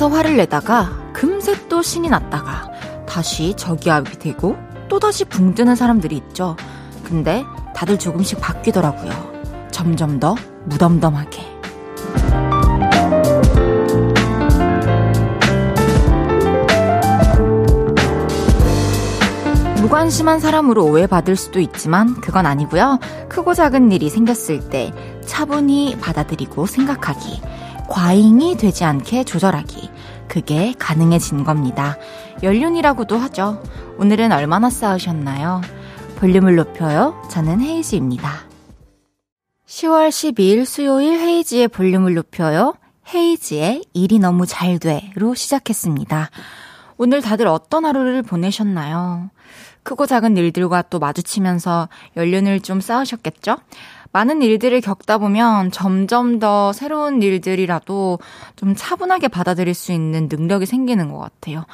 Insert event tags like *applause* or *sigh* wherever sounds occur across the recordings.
화끈해서 화를 내다가 금세 또 신이 났다가 다시 저기압이 되고 또다시 붕 뜨는 사람들이 있죠. 근데 다들 조금씩 바뀌더라고요. 점점 더 무덤덤하게. 무관심한 사람으로 오해받을 수도 있지만 그건 아니고요. 크고 작은 일이 생겼을 때 차분히 받아들이고 생각하기. 과잉이 되지 않게 조절하기. 그게 가능해진 겁니다. 연륜이라고도 하죠. 오늘은 얼마나 싸우셨나요? 볼륨을 높여요. 저는 헤이즈입니다. 10월 12일 수요일 헤이지의 볼륨을 높여요. 헤이지의 일이 너무 잘 돼로 시작했습니다. 오늘 다들 어떤 하루를 보내셨나요? 크고 작은 일들과 또 마주치면서 연륜을 좀 쌓으셨겠죠? 많은 일들을 겪다 보면 점점 더 새로운 일들이라도 좀 차분하게 받아들일 수 있는 능력이 생기는 것 같아요.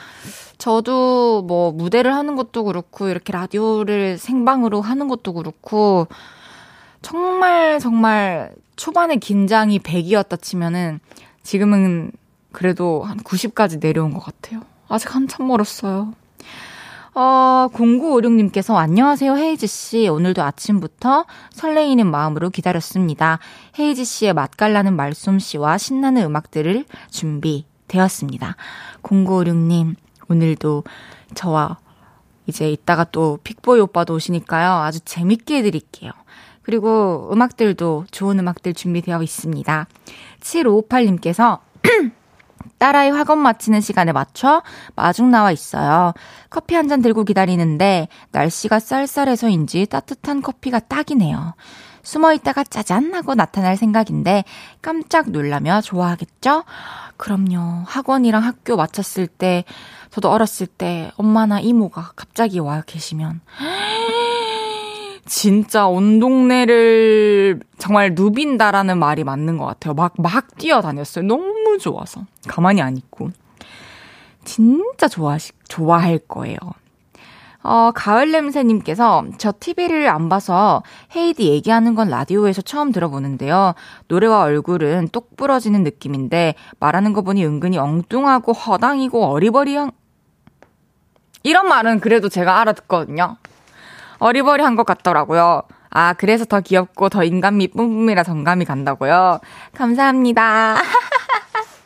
저도 뭐 무대를 하는 것도 그렇고 이렇게 라디오를 생방으로 하는 것도 그렇고 정말 정말 초반에 긴장이 100이었다 치면은 지금은 그래도 한 90까지 내려온 것 같아요. 아직 한참 멀었어요. 어, 0956님께서 안녕하세요, 헤이즈씨. 오늘도 아침부터 설레이는 마음으로 기다렸습니다. 헤이즈씨의 맛깔나는 말솜씨와 신나는 음악들을 준비되었습니다. 0956님, 오늘도 저와 이제 이따가 또 픽보이 오빠도 오시니까요. 아주 재밌게 해드릴게요. 그리고 음악들도 좋은 음악들 준비되어 있습니다. 7558님께서 딸아이 학원 마치는 시간에 맞춰 마중 나와 있어요. 커피 한 잔 들고 기다리는데 날씨가 쌀쌀해서인지 따뜻한 커피가 딱이네요. 숨어 있다가 짜잔 하고 나타날 생각인데 깜짝 놀라며 좋아하겠죠? 그럼요. 학원이랑 학교 마쳤을 때 저도 어렸을 때 엄마나 이모가 갑자기 와 계시면 *gasps* 진짜 온 동네를 정말 누빈다라는 말이 맞는 것 같아요. 막, 막 뛰어다녔어요. 너무 좋아서. 가만히 안 있고. 진짜 좋아하시, 좋아할 거예요. 어, 가을 냄새님께서 저 TV를 안 봐서 헤이디 얘기하는 건 라디오에서 처음 들어보는데요. 노래와 얼굴은 똑 부러지는 느낌인데 말하는 거 보니 은근히 엉뚱하고 허당이고 어리버리한 이런 말은 그래도 제가 알아듣거든요. 어리버리한 것 같더라고요. 아, 그래서 더 귀엽고 더 인간미 뿜뿜이라 정감이 간다고요? 감사합니다. *laughs*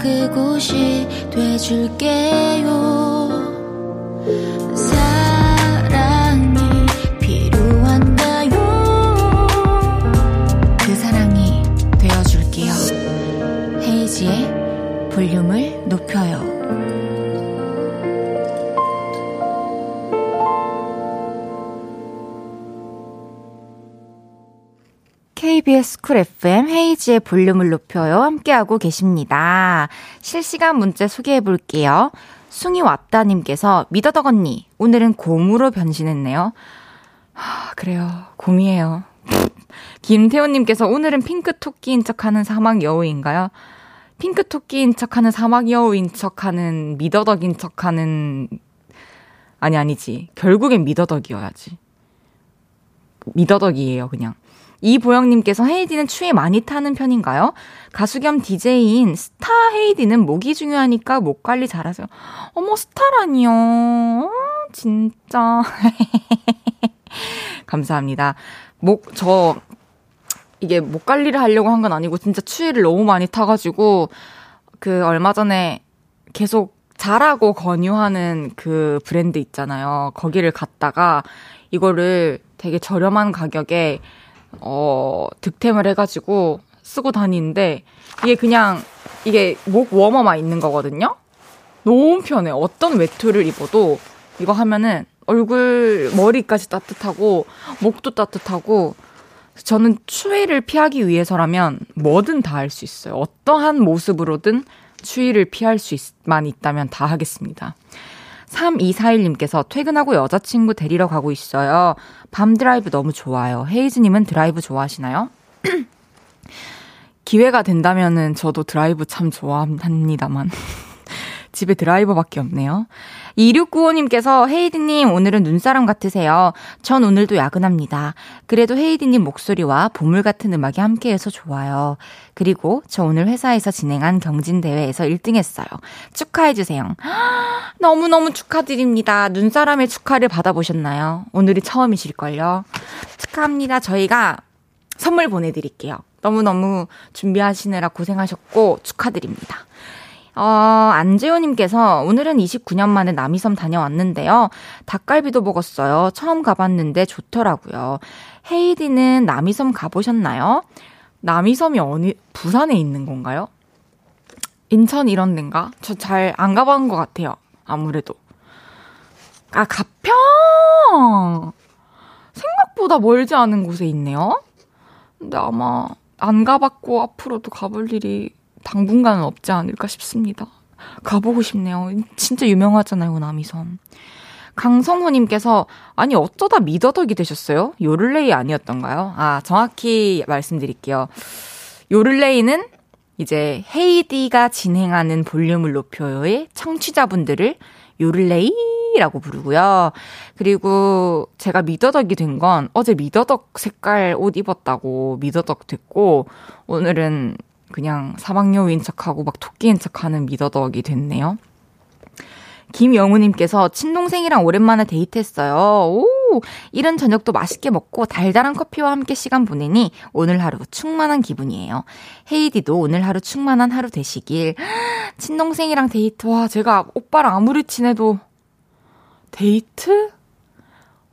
그곳이 돼줄게요. 사랑이 필요한가요? 그 사랑이 되어줄게요. 헤이지의 볼륨을 높여요. KBS 쿨 FM 헤이즈의 볼륨을 높여요. 함께하고 계십니다. 실시간 문자 소개해 볼게요. 숭이 왔다님께서 미더덕 언니, 오늘은 곰으로 변신했네요. 하, 그래요. 곰이에요. *laughs* 김태호님께서 오늘은 핑크 토끼인 척 하는 사막 여우인가요? 핑크 토끼인 척 하는 사막 여우인 척 하는 미더덕인 척 하는, 아니, 아니지. 결국엔 미더덕이어야지. 미더덕이에요, 그냥. 이보영님께서 헤이디는 추위 많이 타는 편인가요? 가수 겸 DJ인 스타 헤이디는 목이 중요하니까 목 관리 잘하세요. 어머, 스타라니요. 어, 진짜. *laughs* 감사합니다. 목, 저, 이게 목 관리를 하려고 한 건 아니고 진짜 추위를 너무 많이 타가지고 그 얼마 전에 계속 잘하고 권유하는 그 브랜드 있잖아요. 거기를 갔다가 이거를 되게 저렴한 가격에 어, 득템을 해가지고 쓰고 다니는데 이게 그냥 이게 목 워머만 있는 거거든요. 너무 편해. 어떤 외투를 입어도 이거 하면은 얼굴 머리까지 따뜻하고 목도 따뜻하고 저는 추위를 피하기 위해서라면 뭐든 다 할 수 있어요. 어떠한 모습으로든 추위를 피할 수만 있다면 다 하겠습니다. 3241님께서 퇴근하고 여자친구 데리러 가고 있어요. 밤 드라이브 너무 좋아요. 헤이즈님은 드라이브 좋아하시나요? *clears throat* 기회가 된다면은 저도 드라이브 참 좋아합니다만. *laughs* 집에 드라이버밖에 없네요. 2695님께서 헤이디님 오늘은 눈사람 같으세요. 전 오늘도 야근합니다. 그래도 헤이디님 목소리와 보물 같은 음악이 함께해서 좋아요. 그리고 저 오늘 회사에서 진행한 경진대회에서 1등 했어요. 축하해주세요. *gasps* 너무너무 축하드립니다. 눈사람의 축하를 받아보셨나요? 오늘이 처음이실걸요. 축하합니다. 저희가 선물 보내드릴게요. 너무너무 준비하시느라 고생하셨고 축하드립니다. 어, 안재호님께서 오늘은 29년 만에 남이섬 다녀왔는데요. 닭갈비도 먹었어요. 처음 가봤는데 좋더라고요. 헤이디는 남이섬 가보셨나요? 남이섬이 어느, 부산에 있는 건가요? 인천 이런 데인가? 저 잘 안 가본 것 같아요. 아무래도. 아, 가평! 생각보다 멀지 않은 곳에 있네요? 근데 아마 안 가봤고 앞으로도 가볼 일이 당분간은 없지 않을까 싶습니다. 가보고 싶네요. 진짜 유명하잖아요, 남이섬. 강성호님께서, 아니, 어쩌다 미더덕이 되셨어요? 요를레이 아니었던가요? 아, 정확히 말씀드릴게요. 요를레이는 이제 헤이디가 진행하는 볼륨을 높여요의 청취자분들을 요를레이라고 부르고요. 그리고 제가 미더덕이 된 건 어제 미더덕 색깔 옷 입었다고 미더덕 됐고, 오늘은 그냥 사막여우인 척하고 막 토끼인 척하는 미더덕이 됐네요. 김영우님께서 친동생이랑 오랜만에 데이트했어요. 오, 이른 저녁도 맛있게 먹고 달달한 커피와 함께 시간 보내니 오늘 하루 충만한 기분이에요. 헤이디도 오늘 하루 충만한 하루 되시길. 친동생이랑 데이트, 와, 제가 오빠랑 아무리 친해도 데이트?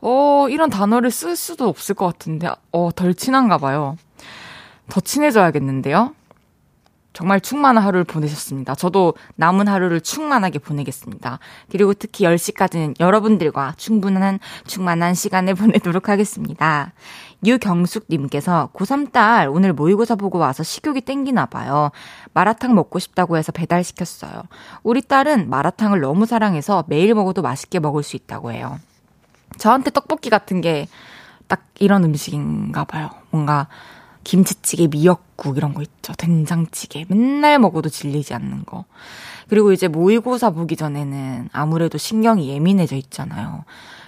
어, 이런 단어를 쓸 수도 없을 것 같은데, 어, 덜 친한가 봐요. 더 친해져야겠는데요? 정말 충만한 하루를 보내셨습니다. 저도 남은 하루를 충만하게 보내겠습니다. 그리고 특히 10시까지는 여러분들과 충분한, 충만한 시간을 *laughs* 보내도록 하겠습니다. 유경숙님께서 고3 딸 오늘 모의고사 보고 와서 식욕이 땡기나 봐요. 마라탕 먹고 싶다고 해서 배달시켰어요. 우리 딸은 마라탕을 너무 사랑해서 매일 먹어도 맛있게 먹을 수 있다고 해요. 저한테 떡볶이 같은 게 딱 이런 음식인가 봐요. 뭔가 김치찌개, 미역국 이런 거 있죠. 된장찌개. 맨날 먹어도 질리지 않는 거. 그리고 이제 모의고사 보기 전에는 아무래도 신경이 예민해져 있잖아요.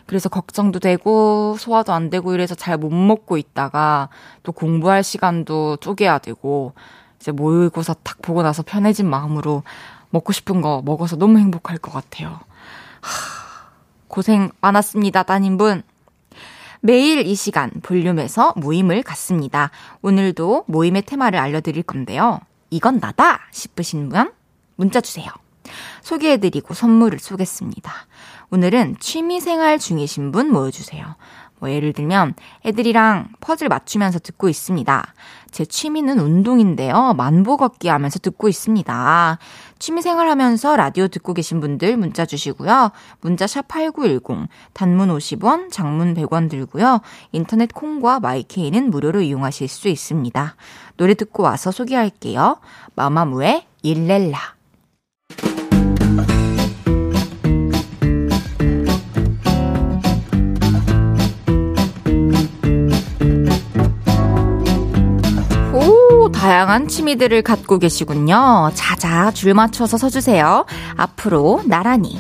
그래서 걱정도 되고 소화도 안 되고 이래서 잘 못 먹고 있다가 또 공부할 시간도 쪼개야 되고 이제 모의고사 딱 보고 나서 편해진 마음으로 먹고 싶은 거 먹어서 너무 행복할 것 같아요. 하, 고생 많았습니다, 따님분. 매일 이 시간 볼륨에서 모임을 갖습니다. 오늘도 모임의 테마를 알려드릴 건데요. 이건 나다 싶으신 분 문자 주세요. 소개해드리고 선물을 쏘겠습니다. 오늘은 취미생활 중이신 분 모여주세요. 뭐 예를 들면 애들이랑 퍼즐 맞추면서 듣고 있습니다. 제 취미는 운동인데요. 만보 걷기 하면서 듣고 있습니다. 취미 생활하면서 라디오 듣고 계신 분들 문자 주시고요. 문자 샵 8910 단문 50원, 장문 100원 들고요. 인터넷 콩과 마이케이는 무료로 이용하실 수 있습니다. 노래 듣고 와서 소개할게요. 마마무의 일렐라 다양한 취미들을 갖고 계시군요. 자자 줄 맞춰서 서주세요. 앞으로 나란히.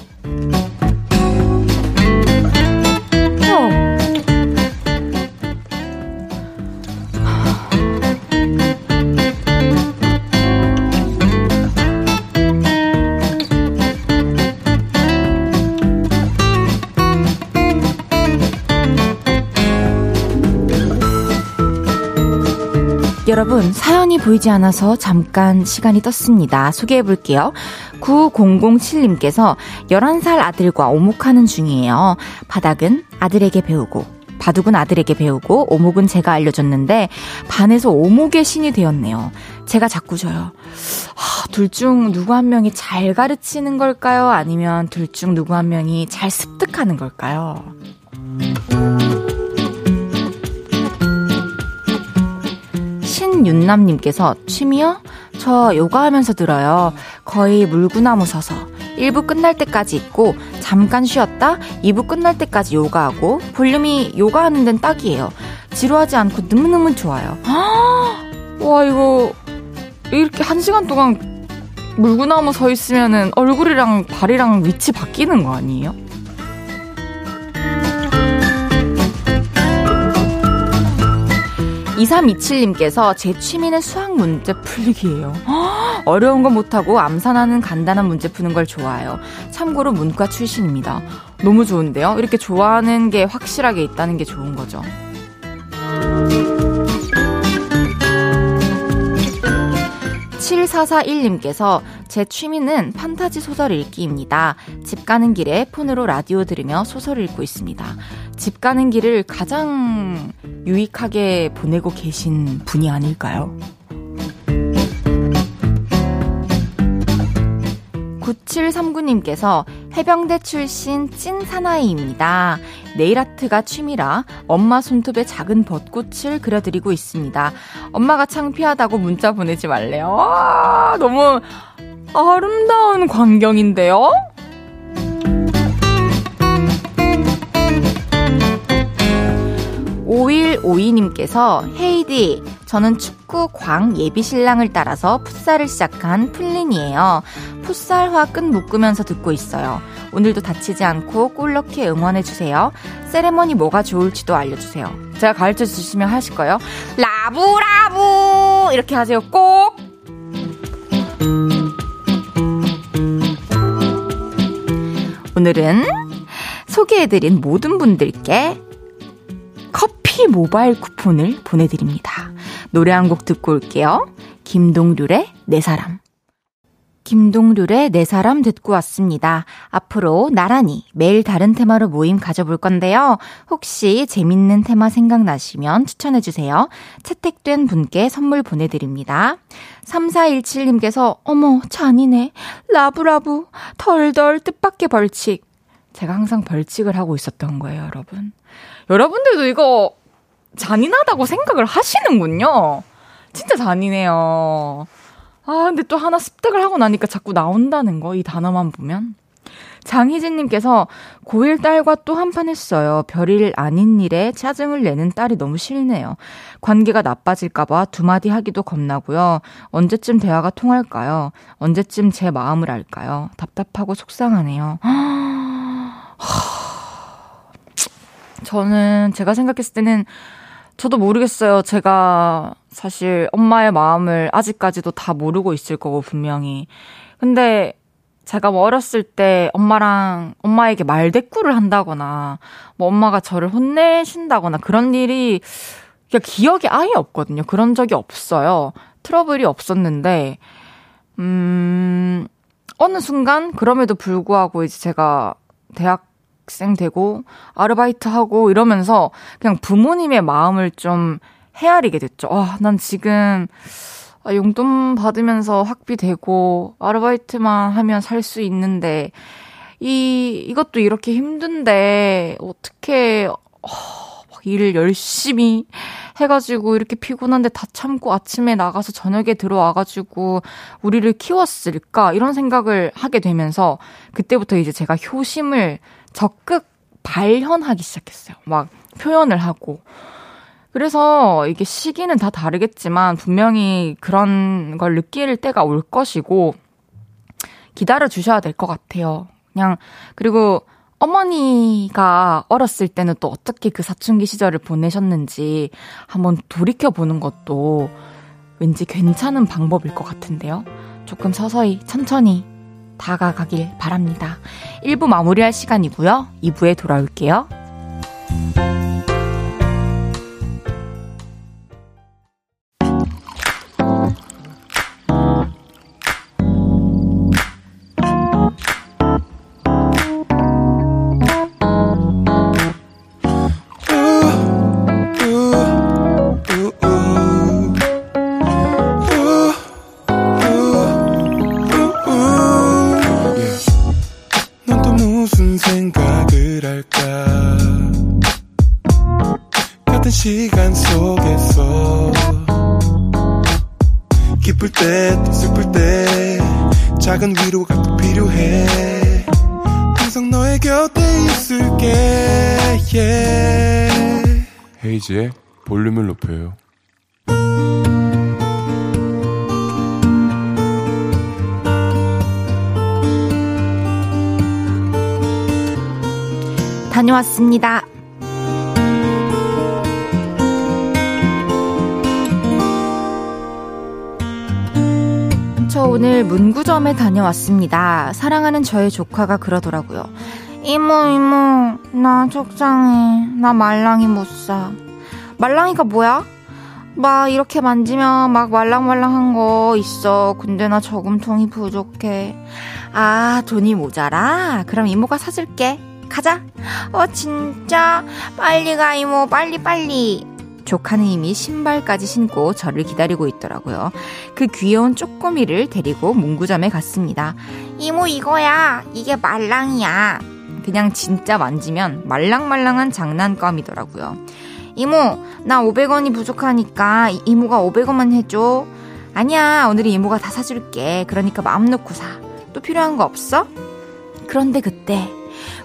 여러분, 사연이 보이지 않아서 잠깐 시간이 떴습니다. 소개해 볼게요. 9007님께서 11살 아들과 오목하는 중이에요. 바닥은 아들에게 배우고, 바둑은 아들에게 배우고, 오목은 제가 알려줬는데, 반에서 오목의 신이 되었네요. 제가 자꾸 져요. 아, 둘 중 누구 한 명이 잘 가르치는 걸까요? 아니면 둘 중 누구 한 명이 잘 습득하는 걸까요? 신윤남님께서 취미요? 저 요가하면서 들어요. 거의 물구나무 서서. 1부 끝날 때까지 있고, 잠깐 쉬었다 2부 끝날 때까지 요가하고, 볼륨이 요가하는 데는 딱이에요. 지루하지 않고 너무너무 좋아요. 와, 이거, 이렇게 한 시간 동안 물구나무 서 있으면은 얼굴이랑 발이랑 위치 바뀌는 거 아니에요? 2327님께서 제 취미는 수학 문제 풀기예요. *gasps* 어려운 건 못하고 암산하는 간단한 문제 푸는 걸 좋아해요. 참고로 문과 출신입니다. 너무 좋은데요? 이렇게 좋아하는 게 확실하게 있다는 게 좋은 거죠. 7441님께서 제 취미는 판타지 소설 읽기입니다. 집 가는 길에 폰으로 라디오 들으며 소설 읽고 있습니다. 집 가는 길을 가장 유익하게 보내고 계신 분이 아닐까요? 9739님께서 해병대 출신 찐 사나이입니다. 네일 아트가 취미라 엄마 손톱에 작은 벚꽃을 그려드리고 있습니다. 엄마가 창피하다고 문자 보내지 말래요. 와, 너무 아름다운 광경인데요? 5152님께서 헤이디, 저는 축구 광 예비 신랑을 따라서 풋살을 시작한 풋린이에요. 풋살 화 끈 묶으면서 듣고 있어요. 오늘도 다치지 않고 골 넣게 응원해 주세요. 세레머니 뭐가 좋을지도 알려주세요. 제가 가르쳐 주시면 하실 거예요. Love love! 이렇게 하세요. 꼭! 오늘은 소개해드린 모든 분들께 커피 모바일 쿠폰을 보내드립니다. 노래 한 곡 듣고 올게요. 김동률의 내 사람. 김동률의 내 사람 듣고 왔습니다. 앞으로 나란히 매일 다른 테마로 모임 가져볼 건데요. 혹시 재밌는 테마 생각나시면 추천해주세요. 채택된 분께 선물 보내드립니다. 3417님께서, 어머, 잔이네. 라브라브. 덜덜 뜻밖의 벌칙. 제가 항상 벌칙을 하고 있었던 거예요, 여러분. 여러분들도 이거 잔인하다고 생각을 하시는군요. 진짜 잔인해요. 아, 근데 또 하나 습득을 하고 나니까 자꾸 나온다는 거, 이 단어만 보면. 장희진님께서 고1 딸과 또 한판 했어요. 별일 아닌 일에 짜증을 내는 딸이 너무 싫네요. 관계가 나빠질까봐 두 마디 하기도 겁나고요. 언제쯤 대화가 통할까요? 언제쯤 제 마음을 알까요? 답답하고 속상하네요. 저는 제가 생각했을 때는 저도 모르겠어요. 제가 사실 엄마의 마음을 아직까지도 다 모르고 있을 거고, 분명히. 근데 제가 뭐 어렸을 때 엄마랑, 엄마에게 말대꾸를 한다거나, 뭐 엄마가 저를 혼내신다거나 그런 일이 그냥 기억이 아예 없거든요. 그런 적이 없어요. 트러블이 없었는데, 음, 어느 순간 그럼에도 불구하고 이제 제가 대학 학생 되고 아르바이트 하고 이러면서 그냥 부모님의 마음을 좀 헤아리게 됐죠. 아, 난 지금 아, 용돈 받으면서 학비 되고 아르바이트만 하면 살 수 있는데 이 이것도 이렇게 힘든데 어떻게 어, 막 일을 열심히 해가지고 이렇게 피곤한데 다 참고 아침에 나가서 저녁에 들어와가지고 우리를 키웠을까 이런 생각을 하게 되면서 그때부터 이제 제가 효심을 적극 발현하기 시작했어요. 막 표현을 하고. 그래서 이게 시기는 다 다르겠지만 분명히 그런 걸 느낄 때가 올 것이고 기다려 주셔야 될 것 같아요. 그냥 그리고 어머니가 어렸을 때는 또 어떻게 그 사춘기 시절을 보내셨는지 한번 돌이켜 보는 것도 왠지 괜찮은 방법일 것 같은데요. 조금 서서히 천천히 다가가길 바랍니다. 1부 마무리할 시간이고요. 2부에 돌아올게요. 다녀왔습니다. 저 오늘 문구점에 다녀왔습니다. 사랑하는 저의 조카가 그러더라고요. 이모, 이모, 나 속상해. 나 말랑이 못 사. 말랑이가 뭐야? 막 이렇게 만지면 막 말랑말랑한 거 있어. 근데 나 저금통이 부족해. 아, 돈이 모자라? 그럼 이모가 사줄게. 가자. 어, 진짜? 빨리 가, 이모. 빨리, 빨리. 조카는 이미 신발까지 신고 저를 기다리고 있더라고요. 그 귀여운 쪼꼬미를 데리고 문구점에 갔습니다. 이모, 이거야. 이게 말랑이야. 그냥 진짜 만지면 말랑말랑한 장난감이더라고요. 이모, 나 500원이 부족하니까 이모가 500원만 해줘. 아니야, 오늘은 이모가 다 사줄게. 그러니까 마음 놓고 사. 또 필요한 거 없어? 그런데 그때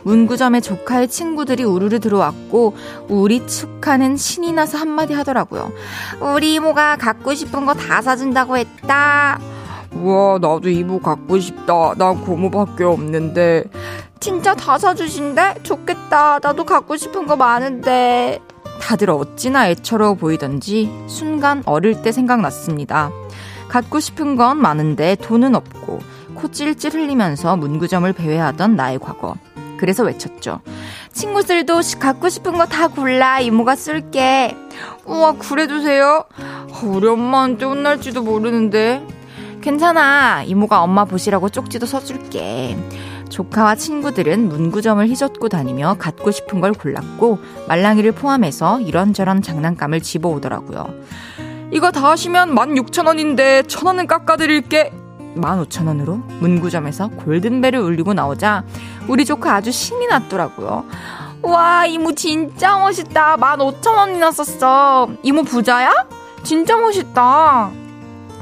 문구점에 조카의 친구들이 우르르 들어왔고 우리 축하는 신이 나서 한마디 하더라고요. 우리 이모가 갖고 싶은 거 다 사준다고 했다. 우와 나도 이모 갖고 싶다. 난 고모밖에 없는데. 진짜 다 사주신대? 좋겠다. 나도 갖고 싶은 거 많은데. 다들 어찌나 애처로워 보이던지 순간 어릴 때 생각났습니다. 갖고 싶은 건 많은데 돈은 없고 코 찔찔 흘리면서 문구점을 배회하던 나의 과거. 그래서 외쳤죠. 친구들도 갖고 싶은 거 다 골라. 이모가 쓸게. 우와, 그래주세요. 우리 엄마한테 혼날지도 모르는데. 괜찮아. 이모가 엄마 보시라고 쪽지도 써줄게. 조카와 친구들은 문구점을 휘젓고 다니며 갖고 싶은 걸 골랐고 말랑이를 포함해서 이런저런 장난감을 집어오더라고요. 이거 다 하시면 16,000원인데 1,000원은 깎아드릴게. 15,000원으로 문구점에서 골든벨을 울리고 나오자 우리 조카 아주 신이 났더라고요. 와, 이모 진짜 멋있다. 15,000원이나 썼어. 이모 부자야? 진짜 멋있다.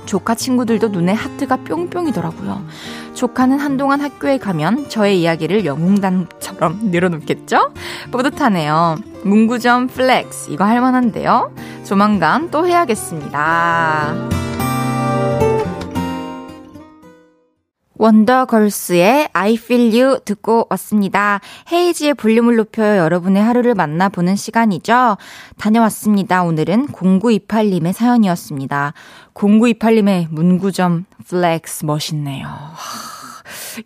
조카 친구들도 눈에 하트가 뿅뿅이더라고요. 조카는 한동안 학교에 가면 저의 이야기를 영웅단처럼 *laughs* 늘어놓겠죠? 뿌듯하네요. 문구점 flex, 이거 할만한데요? 조만간 또 해야겠습니다. 원더걸스의 I Feel You 듣고 왔습니다. 헤이즈의 볼륨을 높여요. 여러분의 하루를 만나보는 시간이죠. 다녀왔습니다. 오늘은 0928님의 사연이었습니다. 0928님의 문구점 flex 멋있네요.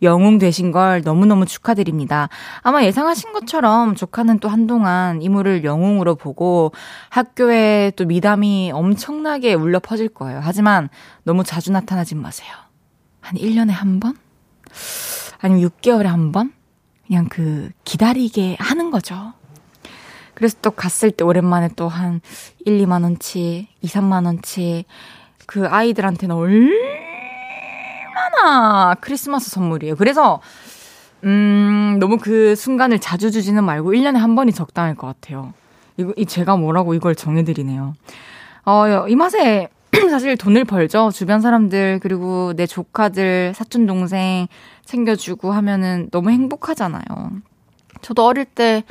영웅 되신 걸 너무너무 축하드립니다. 아마 예상하신 것처럼 조카는 또 한동안 이모를 영웅으로 보고 학교에 또 미담이 엄청나게 울려 퍼질 거예요. 하지만 너무 자주 나타나지 마세요. 한 1년에 한 번? 아니면 6개월에 한 번? 그냥 그, 기다리게 하는 거죠. 그래서 또 갔을 때 오랜만에 또 한 1, 2만원치, 2, 3만원치, 그 아이들한테는 얼마나 크리스마스 선물이에요. 그래서, 음, 너무 그 순간을 자주 주지는 말고 1년에 한 번이 적당할 것 같아요. 이거, 이 제가 뭐라고 이걸 정해드리네요. 어, 이 맛에 *clears throat* 사실 돈을 벌죠. 주변 사람들, 그리고 내 조카들, 사촌 동생 챙겨주고 하면은 너무 행복하잖아요. 저도 어릴 때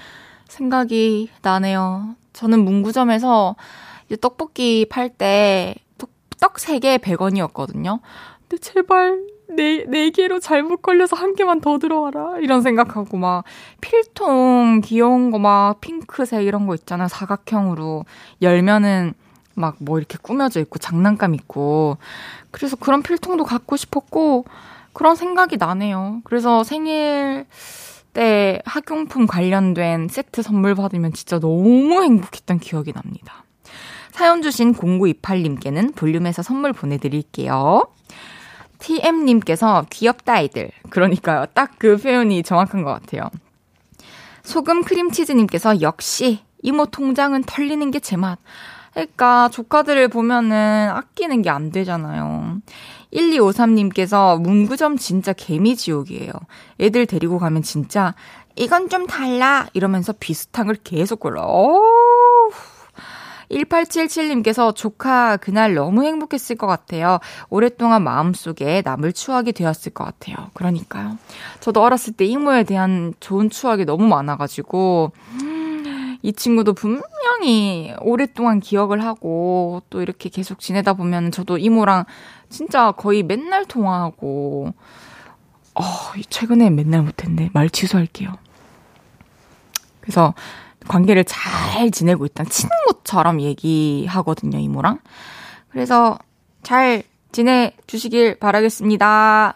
생각이 나네요. 저는 문구점에서 떡볶이 팔 때떡 3개에 100원이었거든요. 근데 제발 네, 네 개로 잘못 걸려서 한 개만 더 들어와라. 이런 생각하고 막 필통 귀여운 거 막 핑크색 이런 거 있잖아요. 사각형으로 열면은 막 뭐 이렇게 꾸며져 있고 장난감 있고 그래서 그런 필통도 갖고 싶었고 그런 생각이 나네요. 그래서 생일 때 학용품 관련된 세트 선물 받으면 진짜 너무 행복했던 기억이 납니다. 사연 주신 0928님께는 볼륨에서 선물 보내드릴게요. TM님께서 귀엽다 아이들. 그러니까요. 딱 그 표현이 정확한 것 같아요. 소금 크림치즈님께서 역시 이모 통장은 털리는 게 제 맛. 그러니까 조카들을 보면은 아끼는 게 안 되잖아요. 1253님께서 문구점 진짜 개미지옥이에요. 애들 데리고 가면 진짜 이건 좀 달라 이러면서 비슷한 걸 계속 골라. 어 1877님께서 조카 그날 너무 행복했을 것 같아요. 오랫동안 마음속에 남을 추억이 되었을 것 같아요. 그러니까요. 저도 어렸을 때 이모에 대한 좋은 추억이 너무 많아가지고, 이 친구도 분명 히 오랫동안 기억을 하고 또 이렇게 계속 지내다 보면 저도 이모랑 진짜 거의 맨날 통화하고, 어, 최근에 맨날 못했네. 말 취소할게요. 그래서 관계를 잘 지내고 있다. 친한 것처럼 얘기하거든요, 이모랑. 그래서 잘 지내주시길 바라겠습니다.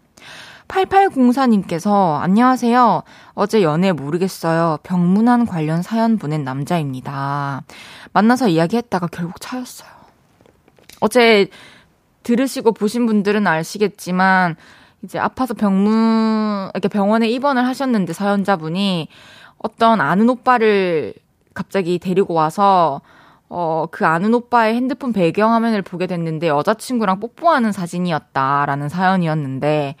8804님께서 안녕하세요. 어제 연애 모르겠어요. 병문안 관련 사연 보낸 남자입니다. 만나서 이야기했다가 결국 차였어요. 어제 들으시고 보신 분들은 아시겠지만 이제 아파서 병문 이렇게 병원에 입원을 하셨는데 사연자분이 어떤 아는 오빠를 갑자기 데리고 와서 어, 그 아는 오빠의 핸드폰 배경화면을 보게 됐는데 여자친구랑 뽀뽀하는 사진이었다라는 사연이었는데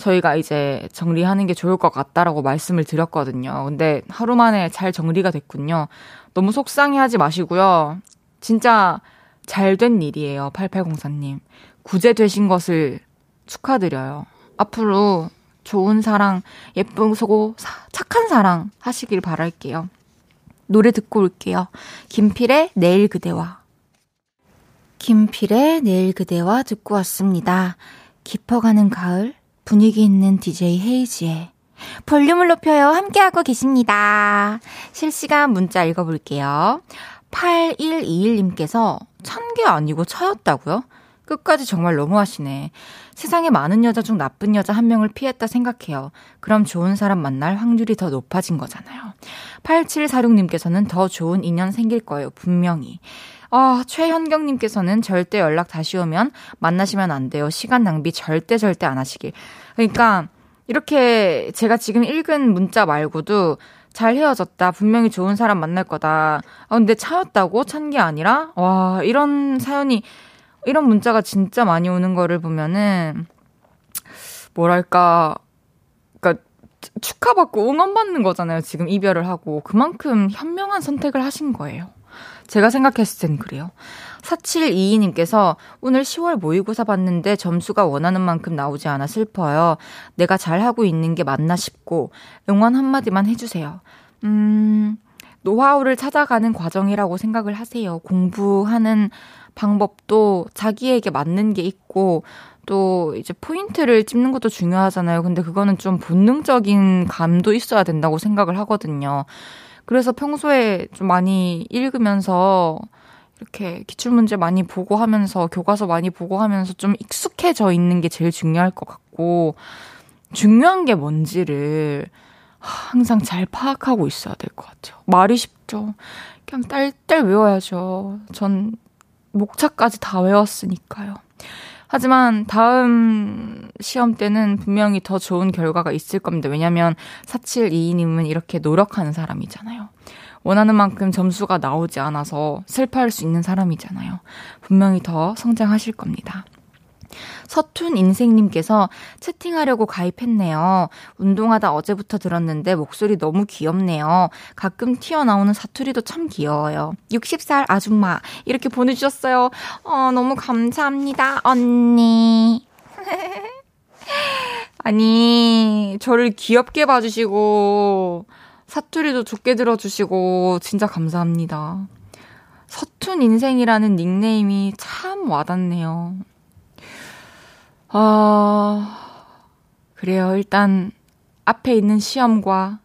저희가 이제 정리하는 게 좋을 것 같다라고 말씀을 드렸거든요. 근데 하루 만에 잘 정리가 됐군요. 너무 속상해 하지 마시고요. 진짜 잘 된 일이에요. 8804님. 구제되신 것을 축하드려요. 앞으로 좋은 사랑, 예쁜 소고, 착한 사랑 하시길 바랄게요. 노래 듣고 올게요. 김필의 내일 그대와. 김필의 내일 그대와 듣고 왔습니다. 깊어가는 가을, 분위기 있는 DJ 헤이지의 볼륨을 높여요. 함께하고 계십니다. 실시간 문자 읽어볼게요. 8121님께서 찬 게 아니고 차였다고요? 끝까지 정말 너무하시네. 세상에 많은 여자 중 나쁜 여자 한 명을 피했다 생각해요. 그럼 좋은 사람 만날 확률이 더 높아진 거잖아요. 8746님께서는 더 좋은 인연 생길 거예요. 분명히. 아, 최현경님께서는 절대 연락 다시 오면 만나시면 안 돼요. 시간 낭비 절대 절대 안 하시길. 그러니까, 이렇게 제가 지금 읽은 문자 말고도 잘 헤어졌다. 분명히 좋은 사람 만날 거다. 아, 근데 차였다고? 찬 게 아니라? 와, 이런 사연이 이런 문자가 진짜 많이 오는 거를 보면은 뭐랄까 그러니까 축하받고 응원받는 거잖아요. 지금 이별을 하고 그만큼 현명한 선택을 하신 거예요. 제가 생각했을 땐 그래요. 4722님께서 오늘 10월 모의고사 봤는데 점수가 원하는 만큼 나오지 않아 슬퍼요. 내가 잘하고 있는 게 맞나 싶고 응원 한마디만 해주세요. 음, 노하우를 찾아가는 과정이라고 생각을 하세요. 공부하는 방법도 자기에게 맞는 게 있고 또 이제 포인트를 찝는 것도 중요하잖아요. 근데 그거는 좀 본능적인 감도 있어야 된다고 생각을 하거든요. 그래서 평소에 좀 많이 읽으면서 이렇게 기출문제 많이 보고 하면서 교과서 많이 보고 하면서 좀 익숙해져 있는 게 제일 중요할 것 같고 중요한 게 뭔지를 항상 잘 파악하고 있어야 될 것 같아요. 말이 쉽죠. 그냥 딸딸 외워야죠. 전 목차까지 다 외웠으니까요. 하지만 다음 시험 때는 분명히 더 좋은 결과가 있을 겁니다. 왜냐면 4722님은 이렇게 노력하는 사람이잖아요. 원하는 만큼 점수가 나오지 않아서 슬퍼할 수 있는 사람이잖아요. 분명히 더 성장하실 겁니다. 서툰 인생님께서 채팅하려고 가입했네요. 운동하다 어제부터 들었는데 목소리 너무 귀엽네요. 가끔 튀어나오는 사투리도 참 귀여워요. 60살 아줌마. 이렇게 보내주셨어요. 어, 너무 감사합니다, 언니. *laughs* 아니, 저를 귀엽게 봐주시고, 사투리도 좋게 들어주시고, 진짜 감사합니다. 서툰 인생이라는 닉네임이 참 와닿네요. 아, 그래요. 일단 앞에 있는 시험과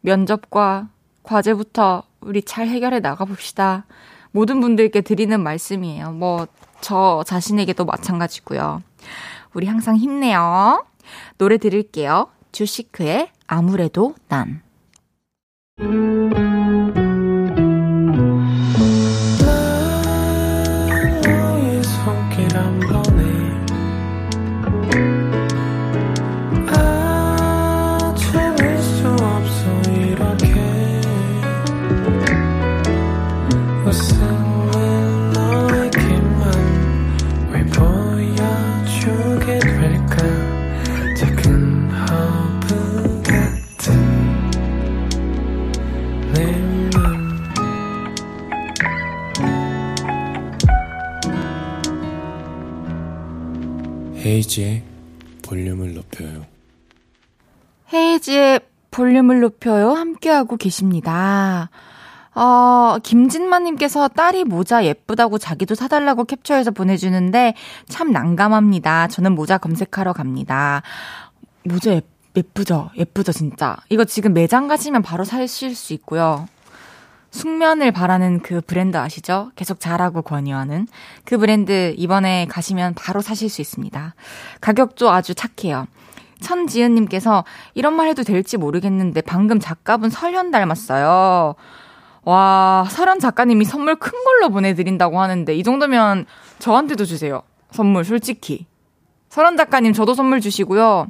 면접과 과제부터 우리 잘 해결해 나가봅시다. 모든 분들께 드리는 말씀이에요. 뭐, 저 자신에게도 마찬가지고요. 우리 항상 힘내요. 노래 들을게요. 주시크의 아무래도 난. 헤이지의 볼륨을 높여요. 헤이지의 볼륨을 높여요. 함께하고 계십니다. 어, 김진마님께서 딸이 모자 예쁘다고 자기도 사달라고 캡처해서 보내주는데 참 난감합니다. 저는 모자 검색하러 갑니다. 모자 예, 예쁘죠? 예쁘죠, 진짜. 이거 지금 매장 가시면 바로 사실 수 있고요. 숙면을 바라는 그 브랜드 아시죠? 계속 잘하고 권유하는 그 브랜드 이번에 가시면 바로 사실 수 있습니다. 가격도 아주 착해요. 천지은님께서 이런 말 해도 될지 모르겠는데 방금 작가분 설현 닮았어요. 와, 설현 작가님이 선물 큰 걸로 보내드린다고 하는데 이 정도면 저한테도 주세요. 선물 솔직히. 설현 작가님 저도 선물 주시고요.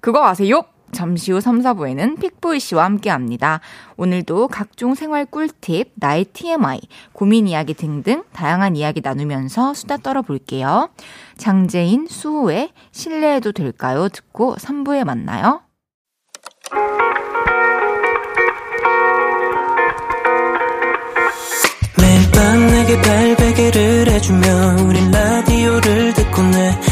그거 아세요? 잠시 후 3, 4부에는 픽보이 씨와 함께 합니다. 오늘도 각종 생활 꿀팁, 나의 TMI, 고민 이야기 등등 다양한 이야기 나누면서 수다 떨어볼게요. 장재인, 수호의 신뢰해도 될까요? 듣고 3부에 만나요. 매일 밤 내게 발베개를 해주며 우린 라디오를 듣고 내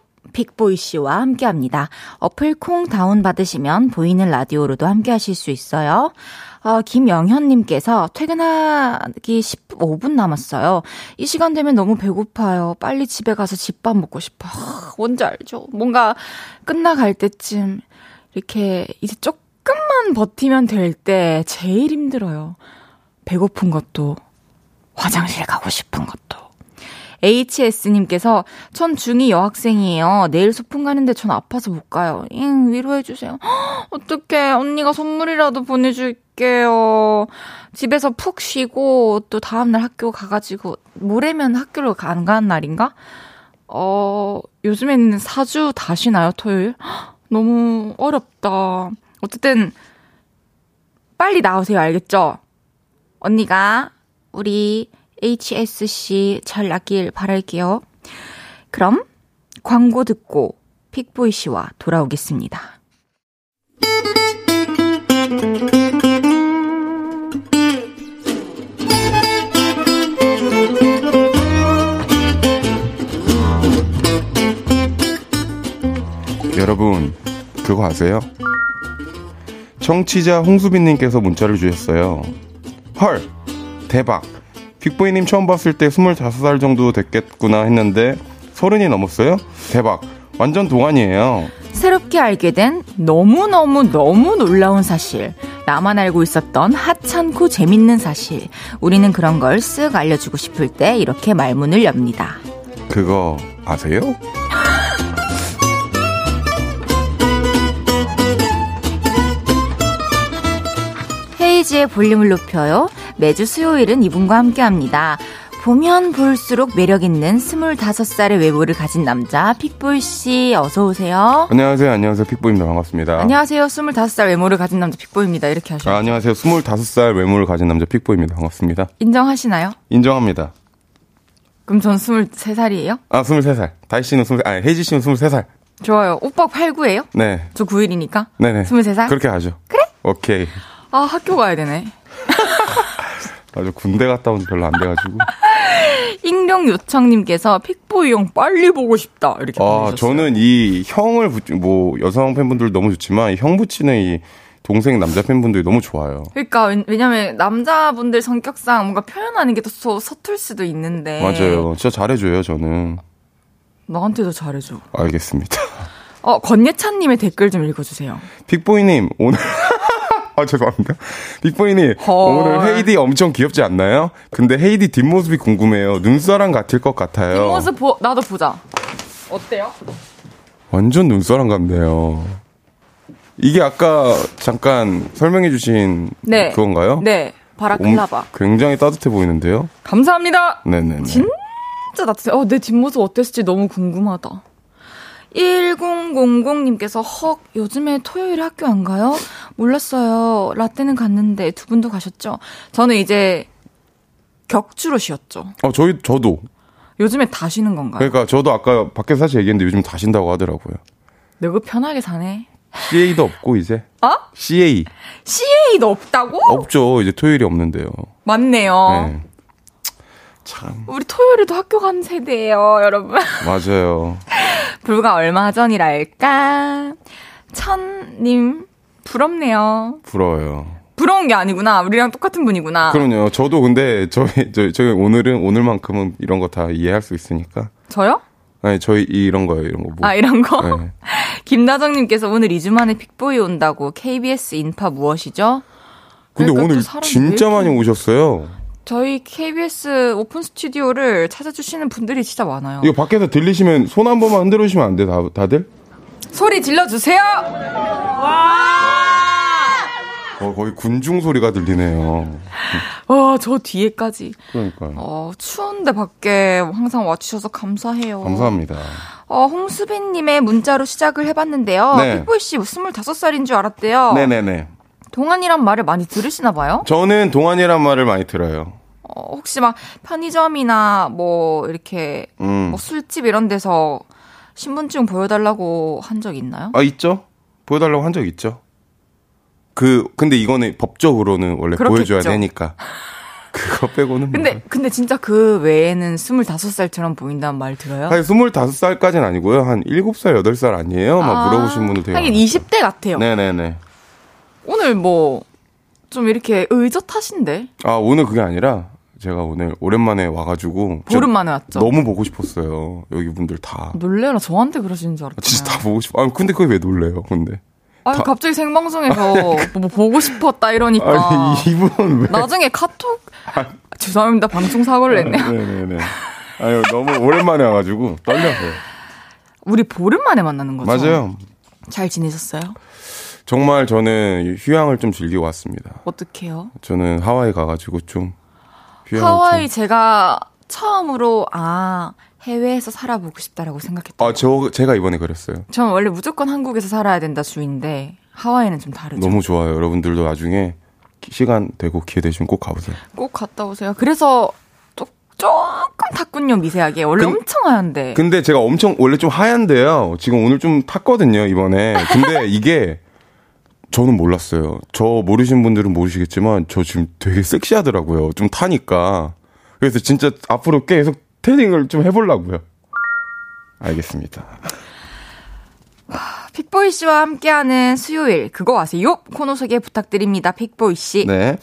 픽보이 씨와 함께 합니다. 어플 콩 다운받으시면 보이는 라디오로도 함께 하실 수 있어요. 어, 김영현님께서 퇴근하기 15분 남았어요. 이 시간 되면 너무 배고파요. 빨리 집에 가서 집밥 먹고 싶어. 하, 뭔지 알죠? 뭔가 끝나갈 때쯤 이렇게 이제 조금만 버티면 될 때 제일 힘들어요. 배고픈 것도, 화장실 가고 싶은 것도. HS님께서 전 중2 여학생이에요. 내일 소풍 가는데 전 아파서 못 가요. 잉, 위로해주세요. *gasps* 어떡해. 언니가 선물이라도 보내줄게요. 집에서 푹 쉬고 또 다음날 학교 가가지고 모레면 학교를 안 가는 날인가? 어, 요즘에는 4주 다 쉬나요, 토요일? *gasps* 너무 어렵다. 어쨌든, 빨리 나오세요, 알겠죠? 언니가 우리 HSC 잘 낫길 바랄게요. 그럼 광고 듣고 픽보이 씨와 돌아오겠습니다. 여러분, 그거 아세요? 청취자 홍수빈님께서 문자를 주셨어요. 헐! 대박! 빅보이님 처음 봤을 때 25살 정도 됐겠구나 했는데 서른이 넘었어요? 대박. 완전 동안이에요. 새롭게 알게 된 너무너무 너무 놀라운 사실. 나만 알고 있었던 하찮고 재밌는 사실. 우리는 그런 걸 쓱 알려주고 싶을 때 이렇게 말문을 엽니다. 그거 아세요? *laughs* 헤이지의 볼륨을 높여요. 매주 수요일은 이분과 함께 합니다. 보면 볼수록 매력 있는 25살의 외모를 가진 남자, 픽보이 씨, 어서 오세요. 안녕하세요, 안녕하세요. 픽보입니다. 반갑습니다. 안녕하세요, 25살 외모를 가진 남자, 픽보입니다. 이렇게 하셔요. 아, 안녕하세요. 25살 외모를 가진 남자, 픽보입니다. 반갑습니다. 인정하시나요? 인정합니다. 그럼 전 23살이에요? 아, 23살. 다희 씨는 23살, 아니, 혜지 씨는 23살. 좋아요. 오빠 89예요? 네. 저 9일이니까? 네네. 23살? 그렇게 하죠. 그래? 오케이. 아, 학교 가야 되네. *laughs* 아주 군대 갔다 온 지 별로 안 돼가지고. *laughs* 익룡 요청님께서 픽보이 형 빨리 보고 싶다 이렇게 아 보내셨어요. 저는 이 형을 붙, 뭐 여성 팬분들 너무 좋지만 형 붙이는 이 동생 남자 팬분들이 너무 좋아요. 그러니까 왜냐면 남자분들 성격상 뭔가 표현하는 게 더 서툴 수도 있는데. 맞아요. 진짜 잘해줘요 저는. 나한테도 잘해줘. 알겠습니다. 어, 권예찬님의 댓글 좀 읽어주세요. 빅보이님, 오늘. *laughs* 아, 죄송합니다. 빅보이님, 헐. 오늘 헤이디 엄청 귀엽지 않나요? 근데 헤이디 뒷모습이 궁금해요. 눈사람 같을 것 같아요. 뒷모습 보, 나도 보자. 어때요? 완전 눈사람 같네요. 이게 아까 잠깐 설명해주신 네. 그건가요? 네. 바라클라바. 옴- 굉장히 따뜻해 보이는데요? 감사합니다. 네네네. 진짜 따뜻해. 어, 내 뒷모습 어땠을지 너무 궁금하다. 1000님께서 헉 요즘에 토요일에 학교 안 가요? 몰랐어요. 라떼는 갔는데 두 분도 가셨죠? 저는 이제 격주로 쉬었죠. 어, 저희, 저도. 요즘에 다 쉬는 건가요? 그러니까 저도 아까 밖에서 사실 얘기했는데 요즘 다 쉰다고 하더라고요. 너그 편하게 사네. CA도 없고, 이제. 어? CA. CA도 없다고? 없죠. 이제 토요일이 없는데요. 맞네요. 네. 참, 우리 토요일에도 학교 가는 세대예요, 여러분. 맞아요. *laughs* 불과 얼마 전이랄까. 천님, 부럽네요. 부러워요. 부러운 게 아니구나. 우리랑 똑같은 분이구나. 그럼요. 저도 근데 저희 저희, 저희 오늘은 오늘만큼은 이런 거 다 이해할 수 있으니까. 저요? 아니 저희 이런 거예요. 이런 거 뭐. 아, 이런 거? 네. *laughs* 김나정님께서 오늘 2주 만에 픽보이 온다고 KBS 인파 무엇이죠? 근데 그러니까 또 오늘 진짜 많이 오셨어요. 저희 KBS 오픈 스튜디오를 찾아주시는 분들이 진짜 많아요. 이거 밖에서 들리시면 손 한 번만 흔들어 주시면 안 돼, 다, 다들? 소리 질러주세요! 어, 거의 군중 소리가 들리네요. 어, 저 뒤에까지. 그러니까요. 어, 추운데 밖에 항상 와주셔서 감사해요. 감사합니다. 어, 홍수빈님의 문자로 시작을 해봤는데요. 네. 픽보이 씨 25살인 줄 알았대요. 네네네. 동안이란 말을 많이 들으시나 봐요? 저는 동안이란 말을 많이 들어요. 어, 혹시 막 편의점이나 뭐 이렇게 음. 뭐 술집 이런 데서 신분증 보여달라고 한 적 있나요? 아, 있죠? 보여달라고 한 적 있죠? 그, 근데 이거는 법적으로는 원래 그렇겠죠. 보여줘야 되니까. *laughs* 그거 빼고는. 뭐. 근데 근데 진짜 그 외에는 25살처럼 보인다는 말 들어요? 사실 25살까지는 아니고요. 한 7살, 8살 아니에요? 막 아, 물어보신 분들 되게 하긴 많아요. 20대 같아요. 네 네 네. 오늘 뭐 좀 이렇게 의젓하신데 아, 오늘 그게 아니라 제가 오늘 오랜만에 와가지고. 진짜 보름 만에 왔죠. 너무 보고 싶었어요. 여기 분들 다. 놀래라 저한테 그러시는 줄 알았잖아요. 진짜 다 보고 싶어. 아, 근데 그게 왜 놀래요, 근데? 다- 갑자기 생방송에서 *laughs* 뭐 보고 싶었다 이러니까 아니, 이분은 왜. 나중에 카톡 죄송합니다 방송 사고를 냈네요. 네네네. 아유, 너무 오랜만에 와가지고 떨려서요. 우리 보름 만에 만나는 거죠? 맞아요. 잘 지내셨어요? 정말 저는 휴양을 좀 즐기고 왔습니다. 어떻게요? 저는 하와이 가가지고 좀 하와이 좀. 제가 처음으로 아 해외에서 살아보고 싶다라고 생각했던. 아, 저 제가 이번에 그랬어요. 저는 원래 무조건 한국에서 살아야 된다 주인데 하와이는 좀 다르죠. 너무 좋아요. 여러분들도 나중에 기- 시간 되고 기회 되시면 꼭 가보세요. 꼭 갔다 오세요. 그래서 조, 조금 탔군요 미세하게. 원래 근- 엄청 하얀데. 근데 제가 엄청 원래 좀 하얀데요. 지금 오늘 좀 탔거든요 이번에. 근데 *laughs* 이게 저는 몰랐어요. 저 모르신 분들은 모르시겠지만 저 지금 되게 섹시하더라고요. 좀 타니까. 그래서 진짜 앞으로 계속 태닝을 좀 해보려고요. 알겠습니다. 픽보이 씨와 함께하는 수요일 그거 아세요? 코너 소개 부탁드립니다. 픽보이 씨. 네.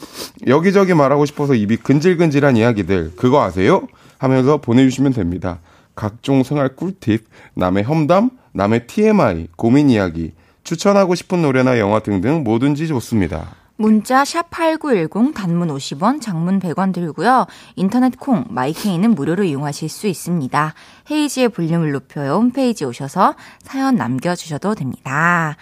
여기저기 말하고 싶어서 입이 근질근질한 이야기들, 그거 아세요? 하면서 보내주시면 됩니다. 각종 생활 꿀팁, 남의 험담, 남의 TMI, 고민 이야기, 추천하고 싶은 노래나 영화 등등 뭐든지 좋습니다. 문자 샵 8910 단문 50원, 장문 100원 들고요. 인터넷 콩, 마이케이는 무료로 이용하실 수 있습니다. 헤이지의 볼륨을 높여요. 홈페이지 오셔서 사연 남겨 주셔도 됩니다.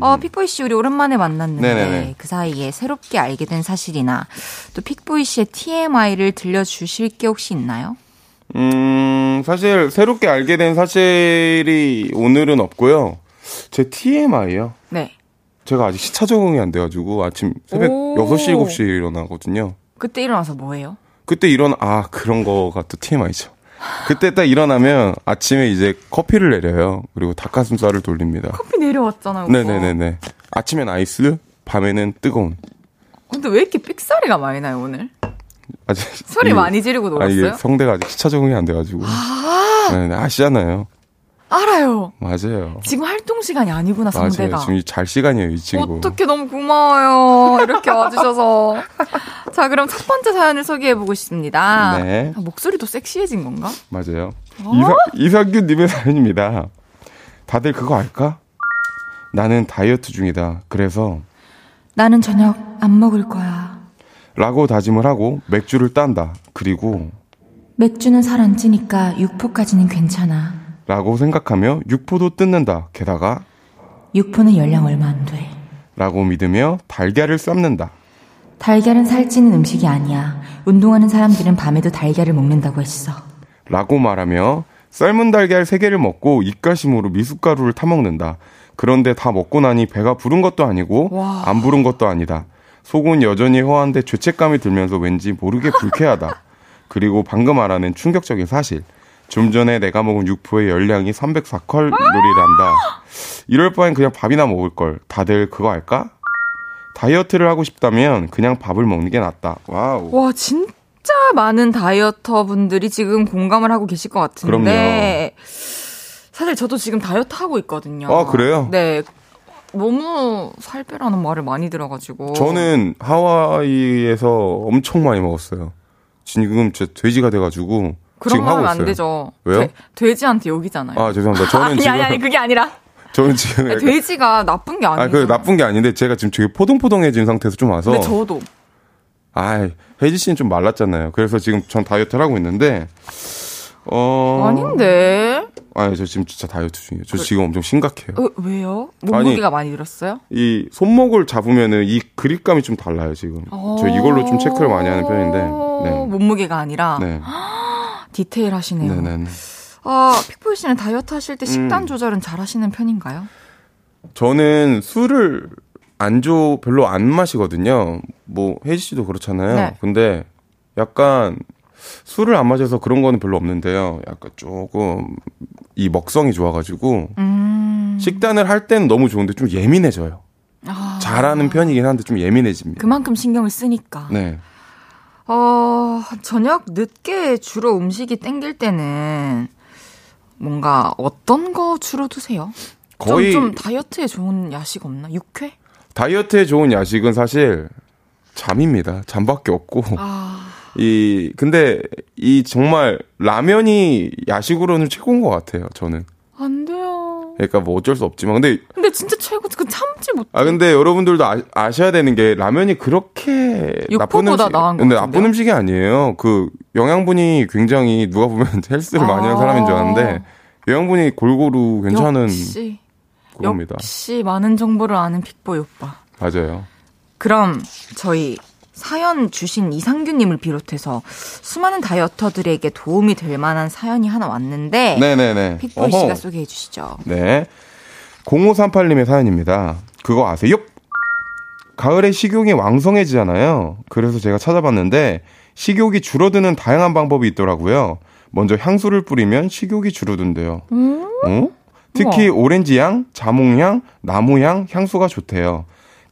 어, 픽보이 씨 우리 오랜만에 만났는데 네네네. 그 사이에 새롭게 알게 된 사실이나 또 픽보이 씨의 TMI를 들려 주실 게 혹시 있나요? 음, 사실 새롭게 알게 된 사실이 오늘은 없고요. 제 TMI요. 네. 제가 아직 시차 적응이 안 돼가지고 아침 새벽 오. 6시, 7시에 일어나거든요. 그때 일어나서 뭐 해요? 그때 일어나, 아, 그런 거가 또 TMI죠. 그때 딱 일어나면 아침에 이제 커피를 내려요. 그리고 닭가슴살을 돌립니다. 커피 내려왔잖아요. 오빠. 네네네네. 아침엔 아이스, 밤에는 뜨거운. 근데 왜 이렇게 삑사리가 많이 나요, 오늘? 아직 소리 이게- 많이 지르고 아, 이게 놀았어요? 성대가 아직 시차 적응이 안 돼가지고. 네, 네, 아시잖아요. 알아요. 맞아요. 지금 활동 시간이 아니구나, 성대가. 맞아요. 지금 잘 시간이에요, 이 친구. 어떻게 너무 고마워요. 이렇게 와주셔서. *laughs* 자, 그럼 첫 번째 사연을 소개해보고 싶습니다. 네. 아, 목소리도 섹시해진 건가? 맞아요. 어? 이사, 이상균님의 사연입니다. 다들 그거 알까? 나는 다이어트 중이다. 그래서 나는 저녁 안 먹을 거야. 라고 다짐을 하고 맥주를 딴다. 그리고 맥주는 살 안 찌니까 육포까지는 괜찮아. 라고 생각하며 육포도 뜯는다. 게다가 육포는 열량 얼마 안 돼. 라고 믿으며 달걀을 삶는다. 달걀은 살찌는 음식이 아니야. 운동하는 사람들은 밤에도 달걀을 먹는다고 했어. 라고 말하며 삶은 달걀 3개를 먹고 입가심으로 미숫가루를 타먹는다. 그런데 다 먹고 나니 배가 부른 것도 아니고 와. 안 부른 것도 아니다. 속은 여전히 허한데 죄책감이 들면서 왠지 모르게 불쾌하다. 그리고 방금 말하는 충격적인 사실. 좀 전에 내가 먹은 육포의 열량이 304칼로리란다. 이럴 바엔 그냥 밥이나 먹을 걸. 다들 그거 알까? 다이어트를 하고 싶다면 그냥 밥을 먹는 게 낫다. Wow. 와, 진짜 많은 다이어터 분들이 지금 공감을 하고 계실 것 같은데. 사실 저도 지금 다이어트 하고 있거든요. 아, 그래요? 네. 너무 살 빼라는 말을 많이 들어가지고. 저는 하와이에서 엄청 많이 먹었어요. 지금 제 돼지가 돼가지고 그런 지금 거 하고 있어요. 안 되죠. 왜요? 돼, 돼지한테 욕이잖아요. 아 죄송합니다. 저는 아니, *laughs* 지금 아니, 아니, 그게 아니라. 저는 지금 약간- 돼지가 나쁜 게 아니에요. 아, 그 나쁜 게 아닌데 제가 지금 되게 포동포동해진 상태에서 좀 와서 근데 저도. 아, 혜지 씨는 좀 말랐잖아요. 그래서 지금 전 다이어트를 하고 있는데 어 아닌데. 아니, 저 지금 진짜 다이어트 중이에요. 저 지금 엄청 심각해요. 어, 왜요? 몸무게가 많이 늘었어요? 이 손목을 잡으면은 이 그립감이 좀 달라요, 지금. 저 이걸로 좀 체크를 많이 하는 편인데. 어, 몸무게가 아니라 네. 네. 디테일 하시네요. 네, 네, 네. 아, 픽보이 씨는 다이어트 하실 때 식단 음. 조절은 잘 하시는 편인가요? 저는 술을 안주 별로 안 마시거든요. 뭐 혜지 씨도 그렇잖아요. 네. 근데 약간 술을 안 마셔서 그런 거는 별로 없는데요. 약간 조금 이 먹성이 좋아가지고 음. 식단을 할 때는 너무 좋은데 좀 예민해져요. 아, 잘하는 편이긴 한데 좀 예민해집니다. 그만큼 신경을 쓰니까. 네. 어, 저녁 늦게 주로 음식이 땡길 때는 뭔가 어떤 거 주로 드세요? 거의 좀, 좀 다이어트에 좋은 야식 없나? 육회? 다이어트에 좋은 야식은 사실 잠입니다. 잠밖에 없고. 아, *laughs* 이 근데 이 정말 라면이 야식으로는 최고인 것 같아요. 저는. 안 돼요. 그러니까 뭐 어쩔 수 없지만 근데 근데 진짜 최고, 그 참지 못해. 아 근데 여러분들도 아, 셔야 되는 게 라면이 그렇게 나쁜 음식 나은 것 근데? 나쁜 음식이 아니에요. 그 영양분이 굉장히 누가 보면 *laughs* 헬스를 많이 하는 아. 사람인 줄 아는데 영양분이 골고루 괜찮은 역시, 그겁니다. 역시 많은 정보를 아는 픽보이 오빠. 맞아요. 그럼 저희 사연 주신 이상규님을 비롯해서 수많은 다이어터들에게 도움이 될 만한 사연이 하나 왔는데 네네네. 픽보이. 씨가 소개해 주시죠. 네. 0538님의 사연입니다. 그거 아세요? 가을에 식욕이 왕성해지잖아요. 그래서 제가 찾아봤는데 식욕이 줄어드는 다양한 방법이 있더라고요. 먼저 향수를 뿌리면 식욕이 줄어든대요. 어? 특히 오렌지향, 자몽향, 나무향, 향수가 좋대요.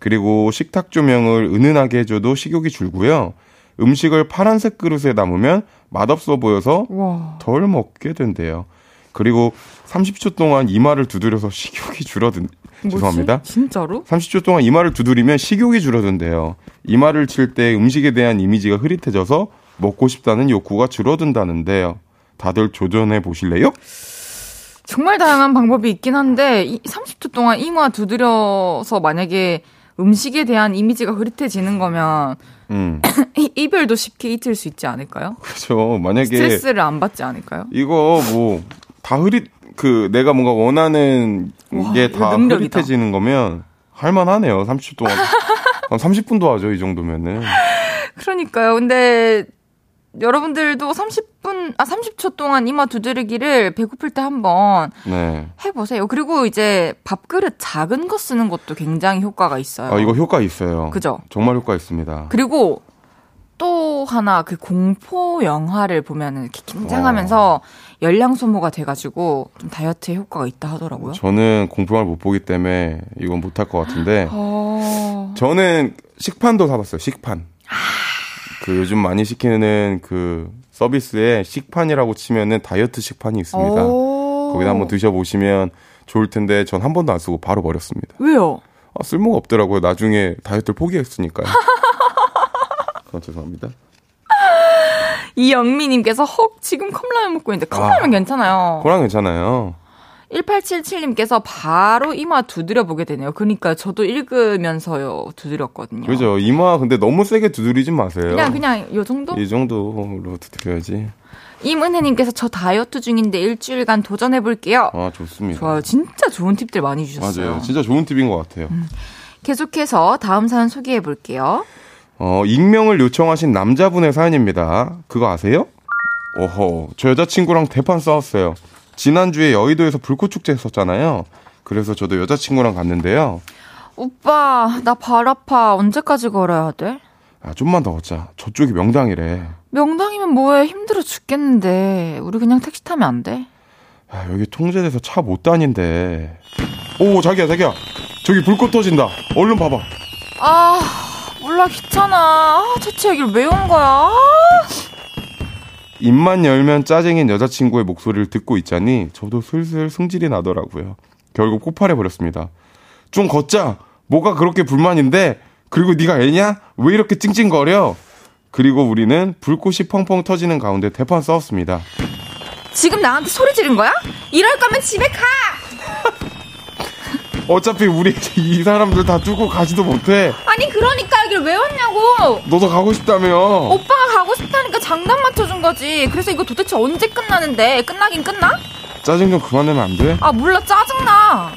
그리고 식탁 조명을 은은하게 해줘도 식욕이 줄고요. 음식을 파란색 그릇에 담으면 맛없어 보여서 와. 덜 먹게 된대요. 그리고 30초 동안 이마를 두드려서 식욕이 줄어든 뭐지? 죄송합니다. 진짜로? 30초 동안 이마를 두드리면 식욕이 줄어든대요. 이마를 칠 때 음식에 대한 이미지가 흐릿해져서 먹고 싶다는 욕구가 줄어든다는데요. 다들 조전해 보실래요? 정말 다양한 방법이 있긴 한데 이 30초 동안 이마 두드려서 만약에 음식에 대한 이미지가 흐릿해지는 거면 음. *coughs* 이- 이별도 쉽게 잊을 수 있지 않을까요? 그렇죠. 만약에 스트레스를 안 받지 않을까요? 이거 뭐 다 흐릿 그 내가 뭔가 원하는 와, 게 다. 흐릿해지는 거면 할만하네요. 30초 동안. 한 30분도 하죠. 이 정도면은. *laughs* 그러니까요. 근데 여러분들도 30분 아 30초 동안 이마 두드리기를 배고플 때 한번 네. 해보세요. 그리고 이제 밥그릇 작은 거 쓰는 것도 굉장히 효과가 있어요. 아, 이거 효과 있어요. 그죠? 정말 효과 있습니다. 그리고 또 하나 그 공포 영화를 보면은 이렇게 긴장하면서 열량 소모가 돼가지고 좀 다이어트에 효과가 있다 하더라고요. 저는 공포 영화를 못 보기 때문에 이건 못할 것 같은데 어... 저는 식판도 사봤어요. 식판. 그 요즘 많이 시키는 그 서비스에 식판이라고 치면은 다이어트 식판이 있습니다. 오. 거기다 한번 드셔보시면 좋을 텐데 전 한 번도 안 쓰고 바로 버렸습니다. 왜요? 아, 쓸모가 없더라고요. 나중에 다이어트를 포기했으니까요. 그건 *laughs* 죄송합니다. 이영미님께서 헉 지금 컵라면 먹고 있는데 컵라면 아. 괜찮아요. 그랑 괜찮아요. 1877님께서 바로 이마 두드려 보게 되네요. 그러니까 저도 읽으면서요 두드렸거든요. 그죠. 이마 근데 너무 세게 두드리지 마세요. 그냥 그냥 요 정도? 이 정도로 두드려야지. 임은혜님께서 저 다이어트 중인데 일주일간 도전해 볼게요. 아 좋습니다. 좋아요. 진짜 좋은 팁들 많이 주셨어요. 맞아요. 진짜 좋은 팁인 것 같아요. 음. 계속해서 다음 사연 소개해 볼게요. 어, 익명을 요청하신 남자분의 사연입니다. 그거 아세요? 오호, 저 여자친구랑 대판 싸웠어요. 지난주에 여의도에서 불꽃축제 했었잖아요. 그래서 저도 여자친구랑 갔는데요. 오빠, 나 발 아파. 언제까지 걸어야 돼? 아, 좀만 더 걷자. 저쪽이 명당이래. 명당이면 뭐해. 힘들어 죽겠는데. 우리 그냥 택시 타면 안 돼? 아, 여기 통제돼서 차 못 다닌대. 오, 자기야, 자기야. 저기 불꽃 터진다. 얼른 봐봐. 아, 몰라, 귀찮아. 아, 대체 여길 왜 온 거야? 아. 입만 열면 짜증인 여자친구의 목소리를 듣고 있자니 저도 슬슬 승질이 나더라고요. 결국 폭발해 버렸습니다. 좀 걷자. 뭐가 그렇게 불만인데? 그리고 네가 애냐? 왜 이렇게 찡찡거려? 그리고 우리는 불꽃이 펑펑 터지는 가운데 대판 싸웠습니다. 지금 나한테 소리 지른 거야? 이럴 거면 집에 가! 어차피 우리 이 사람들 다 두고 가지도 못해. 아니 그러니까 여길 왜 왔냐고. 너도 가고 싶다며. 오빠가 가고 싶다니까 장단 맞춰준 거지. 그래서 이거 도대체 언제 끝나는데? 끝나긴 끝나? 짜증 좀 그만 내면 안 돼? 아 몰라 짜증나.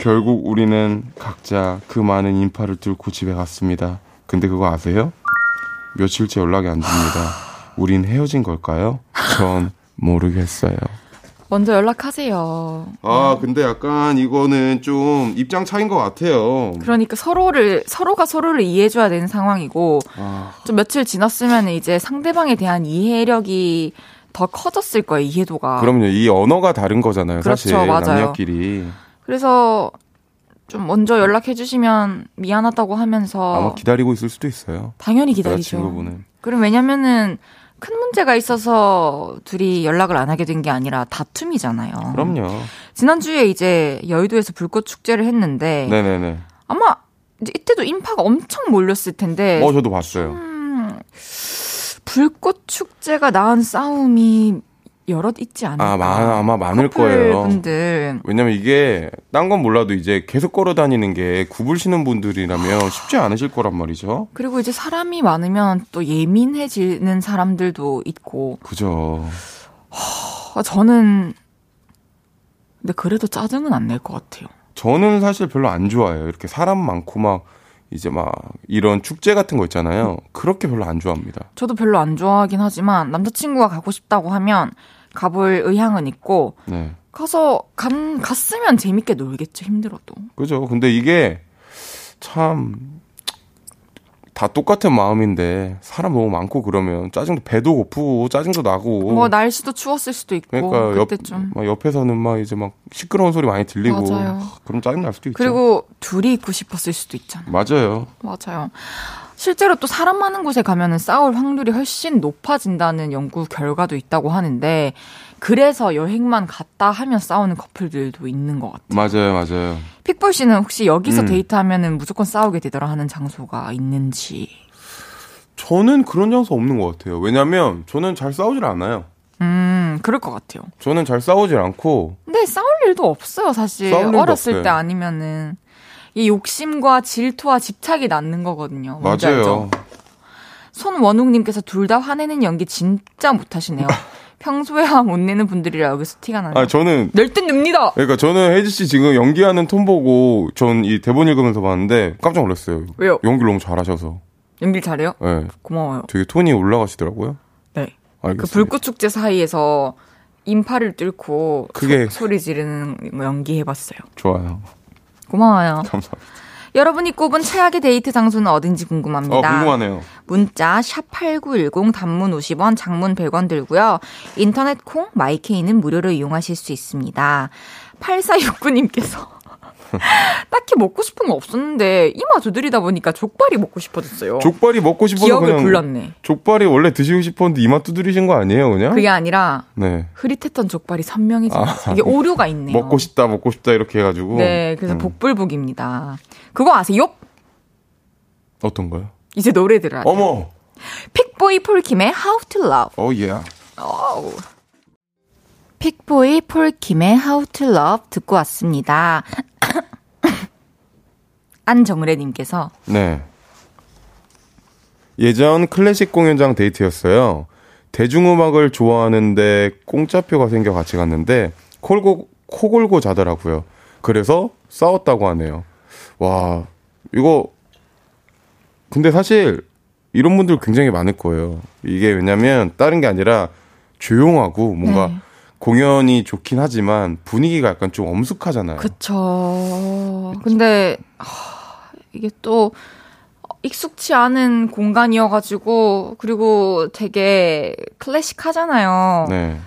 결국 우리는 각자 그 많은 인파를 뚫고 집에 갔습니다. 근데 그거 아세요? 며칠째 연락이 안 됩니다. 우린 헤어진 걸까요? 전 모르겠어요. 먼저 연락하세요. 아, 근데 약간 이거는 좀 입장 차인 것 같아요. 그러니까 서로를, 서로가 서로를 이해해줘야 되는 상황이고, 아... 좀 며칠 지났으면 이제 상대방에 대한 이해력이 더 커졌을 거예요, 이해도가. 그럼요. 이 언어가 다른 거잖아요, 그렇죠, 사실. 맞아요. 남녀끼리. 그래서 좀 먼저 연락해 주시면 미안하다고 하면서 아마 기다리고 있을 수도 있어요. 당연히 기다리죠. 친구분은. 그럼 왜냐면은 큰 문제가 있어서 둘이 연락을 안 하게 된 게 아니라 다툼이잖아요. 그럼요. 지난주에 이제 여의도에서 불꽃 축제를 했는데 네네네. 아마 이때도 인파가 엄청 몰렸을 텐데. 어, 저도 봤어요. 음, 불꽃 축제가 낳은 싸움이 여럿 있지 않을까. 아, 마, 아마 많을 거예요. 분들. 왜냐면 이게 딴 건 몰라도 이제 계속 걸어 다니는 게 구불시는 분들이라면 쉽지 않으실 거란 말이죠. 그리고 이제 사람이 많으면 또 예민해지는 사람들도 있고. 그죠. 허, 저는 근데 그래도 짜증은 안 낼 것 같아요. 저는 사실 별로 안 좋아해요. 이렇게 사람 많고 막 이제 막 이런 축제 같은 거 있잖아요. 그렇게 별로 안 좋아합니다. 저도 별로 안 좋아하긴 하지만 남자친구가 가고 싶다고 하면 가볼 의향은 있고 네. 가서 간, 갔으면 재밌게 놀겠죠 힘들어도. 그죠. 근데 이게 참 다 똑같은 마음인데 사람 너무 많고 그러면 짜증도 배도 고프고 짜증도 나고 뭐 날씨도 추웠을 수도 있고 그러니까 옆, 막 옆에서는 막 이제 막 시끄러운 소리 많이 들리고 맞아요. 그럼 짜증 날 수도 있죠. 그리고 둘이 있고 싶었을 수도 있잖아요. 맞아요. 맞아요. 실제로 또 사람 많은 곳에 가면은 싸울 확률이 훨씬 높아진다는 연구 결과도 있다고 하는데 그래서 여행만 갔다 하면 싸우는 커플들도 있는 것 같아요. 맞아요, 맞아요. 픽볼 씨는 혹시 여기서 음. 데이트하면은 무조건 싸우게 되더라 하는 장소가 있는지? 저는 그런 장소 없는 것 같아요. 왜냐면 저는 잘 싸우질 않아요. 음, 그럴 것 같아요. 저는 잘 싸우질 않고. 근데 싸울 일도 없어요, 사실. 어렸을 없어요. 때 아니면은. 이 욕심과 질투와 집착이 낳는 거거든요. 맞아요. 손원웅님께서 둘 다 화내는 연기 진짜 못하시네요. *laughs* 평소에 화못 내는 분들이라 여기서 티가 나네요. 아, 저는. 낼듯 냅니다! 그러니까 저는 혜지 씨 지금 연기하는 톤 보고 전 이 대본 읽으면서 봤는데 깜짝 놀랐어요. 왜요? 연기를 너무 잘하셔서. 연기 잘해요? 네. 고마워요. 되게 톤이 올라가시더라고요. 네. 알겠습니다. 그 불꽃 축제 사이에서 인파를 뚫고 크게 소, 리 지르는 연기 해봤어요. 좋아요. 고마워요. *laughs* 감사합니다. 여러분이 꼽은 최악의 데이트 장소는 어딘지 궁금합니다. 어, 궁금하네요. 문자 샵8910 단문 50원, 장문 100원 들고요. 인터넷 콩 마이케이는 무료로 이용하실 수 있습니다. 8469님께서 *laughs* 딱히 먹고 싶은 거 없었는데 이마 두드리다 보니까 족발이 먹고 싶어졌어요. 족발이 먹고 싶어서 기억을 그냥 불렀네. 족발이 원래 드시고 싶었는데 이마 두드리신 거 아니에요, 그냥? 그게 아니라 네. 흐릿했던 족발이 선명해진 아, 이게 오류가 있네요. 먹고 싶다, 먹고 싶다 이렇게 해가지고. 네, 그래서 음. 복불복입니다. 그거 아세요? 어떤 거요? 이제 노래 들어요. 어머. 픽보이 폴킴의 How to Love. 오 예. 오. 픽보이 폴킴의 How to Love 듣고 왔습니다. 안정래님께서 네. 예전 클래식 공연장 데이트였어요. 대중음악을 좋아하는데 공짜표가 생겨 같이 갔는데 콜고, 코 골고 자더라고요. 그래서 싸웠다고 하네요. 와, 이거, 근데 사실 이런 분들 굉장히 많을 거예요. 이게 왜냐면 다른 게 아니라 조용하고 뭔가 네. 공연이 좋긴 하지만 분위기가 약간 좀 엄숙하잖아요. 그쵸. 근데, 하, 이게 또, 익숙치 않은 공간이어가지고, 그리고 되게 클래식하잖아요. 네.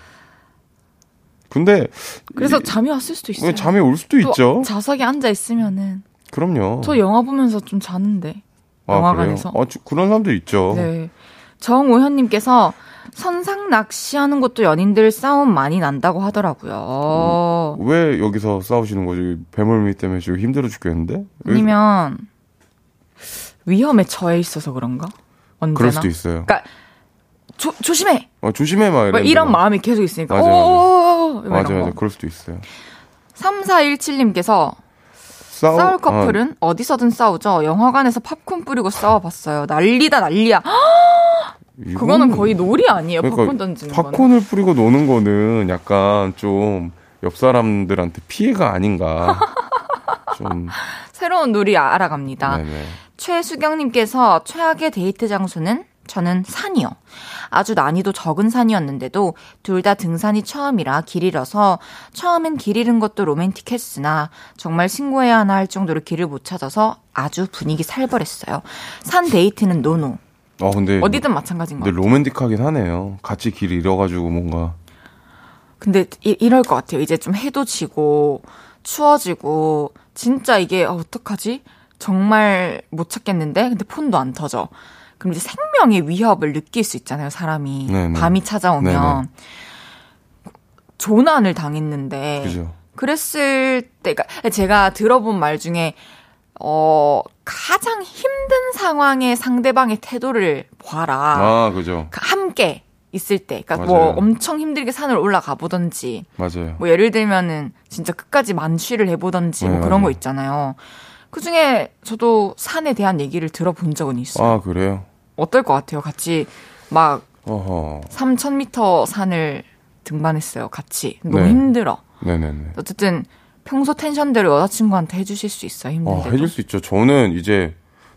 근데. 그래서 이, 잠이 왔을 수도 있어요. 잠이 올 수도 있죠. 좌석에 앉아 있으면은. 그럼요. 저 영화 보면서 좀 자는데. 아, 영화관에서. 아, 그런 사람도 있죠. 네. 정오현님께서 선상 낚시하는 것도 연인들 싸움 많이 난다고 하더라고요. 음, 왜 여기서 싸우시는 거지? 배멀미 때문에 지금 힘들어 죽겠는데? 아니면 위험에 처해 있어서 그런가? 언제나. 그럴 수도 있어요. 그러니까 조, 조심해. 어, 조심해 막 이런 마음이 계속 있으니까. 맞아, 맞아. 맞아, 맞아. 그럴 수도 있어요. 3417님께서 싸우, 싸울 커플은 어. 디서든 싸우죠. 영화관에서 팝콘 뿌리고 싸워봤어요. 난리다 난리야. 그거는 거의 놀이 아니에요. 그러니까 팝콘 던지는 팝콘을 거는. 뿌리고 노는 거는 약간 좀 옆 사람들한테 피해가 아닌가. 좀 새로운 놀이 알아갑니다. 네네. 최수경님께서 최악의 데이트 장소는 저는 산이요. 아주 난이도 적은 산이었는데도 둘 다 등산이 처음이라 길 잃어서 처음엔 길 잃은 것도 로맨틱했으나 정말 신고해야 하나 할 정도로 길을 못 찾아서 아주 분위기 살벌했어요. 산 데이트는 no no. 어, 근데 어디든 마찬가지인 것 같아요. 로맨틱하긴 하네요. 같이 길 잃어가지고 뭔가. 근데 이, 이럴 것 같아요. 이제 좀 해도 지고 추워지고 진짜 이게 어, 어떡하지? 정말 못 찾겠는데 근데 폰도 안 터져. 그럼 이제 생명의 위협을 느낄 수 있잖아요, 사람이. 네네. 밤이 찾아오면. 네네. 조난을 당했는데. 그죠. 그랬을 때, 그러니까 제가 들어본 말 중에, 어, 가장 힘든 상황에 상대방의 태도를 봐라. 아, 그죠. 함께 있을 때. 그러니까 뭐 맞아요. 뭐 엄청 힘들게 산을 올라가 보던지. 맞아요. 뭐 예를 들면은 진짜 끝까지 만취를 해보던지 뭐 네, 그런 맞아요. 거 있잖아요. 그 중에 저도 산에 대한 얘기를 들어본 적은 있어요. 아, 그래요? 어떨 것 같아요? 같이 막 어허. 3,000m 산을 등반했어요. 같이. 너무 네. 힘들어. 네네네. 어쨌든 평소 텐션대로 여자친구한테 해주실 수 있어요. 힘든데. 어, 해줄 수 있죠. 저는 이제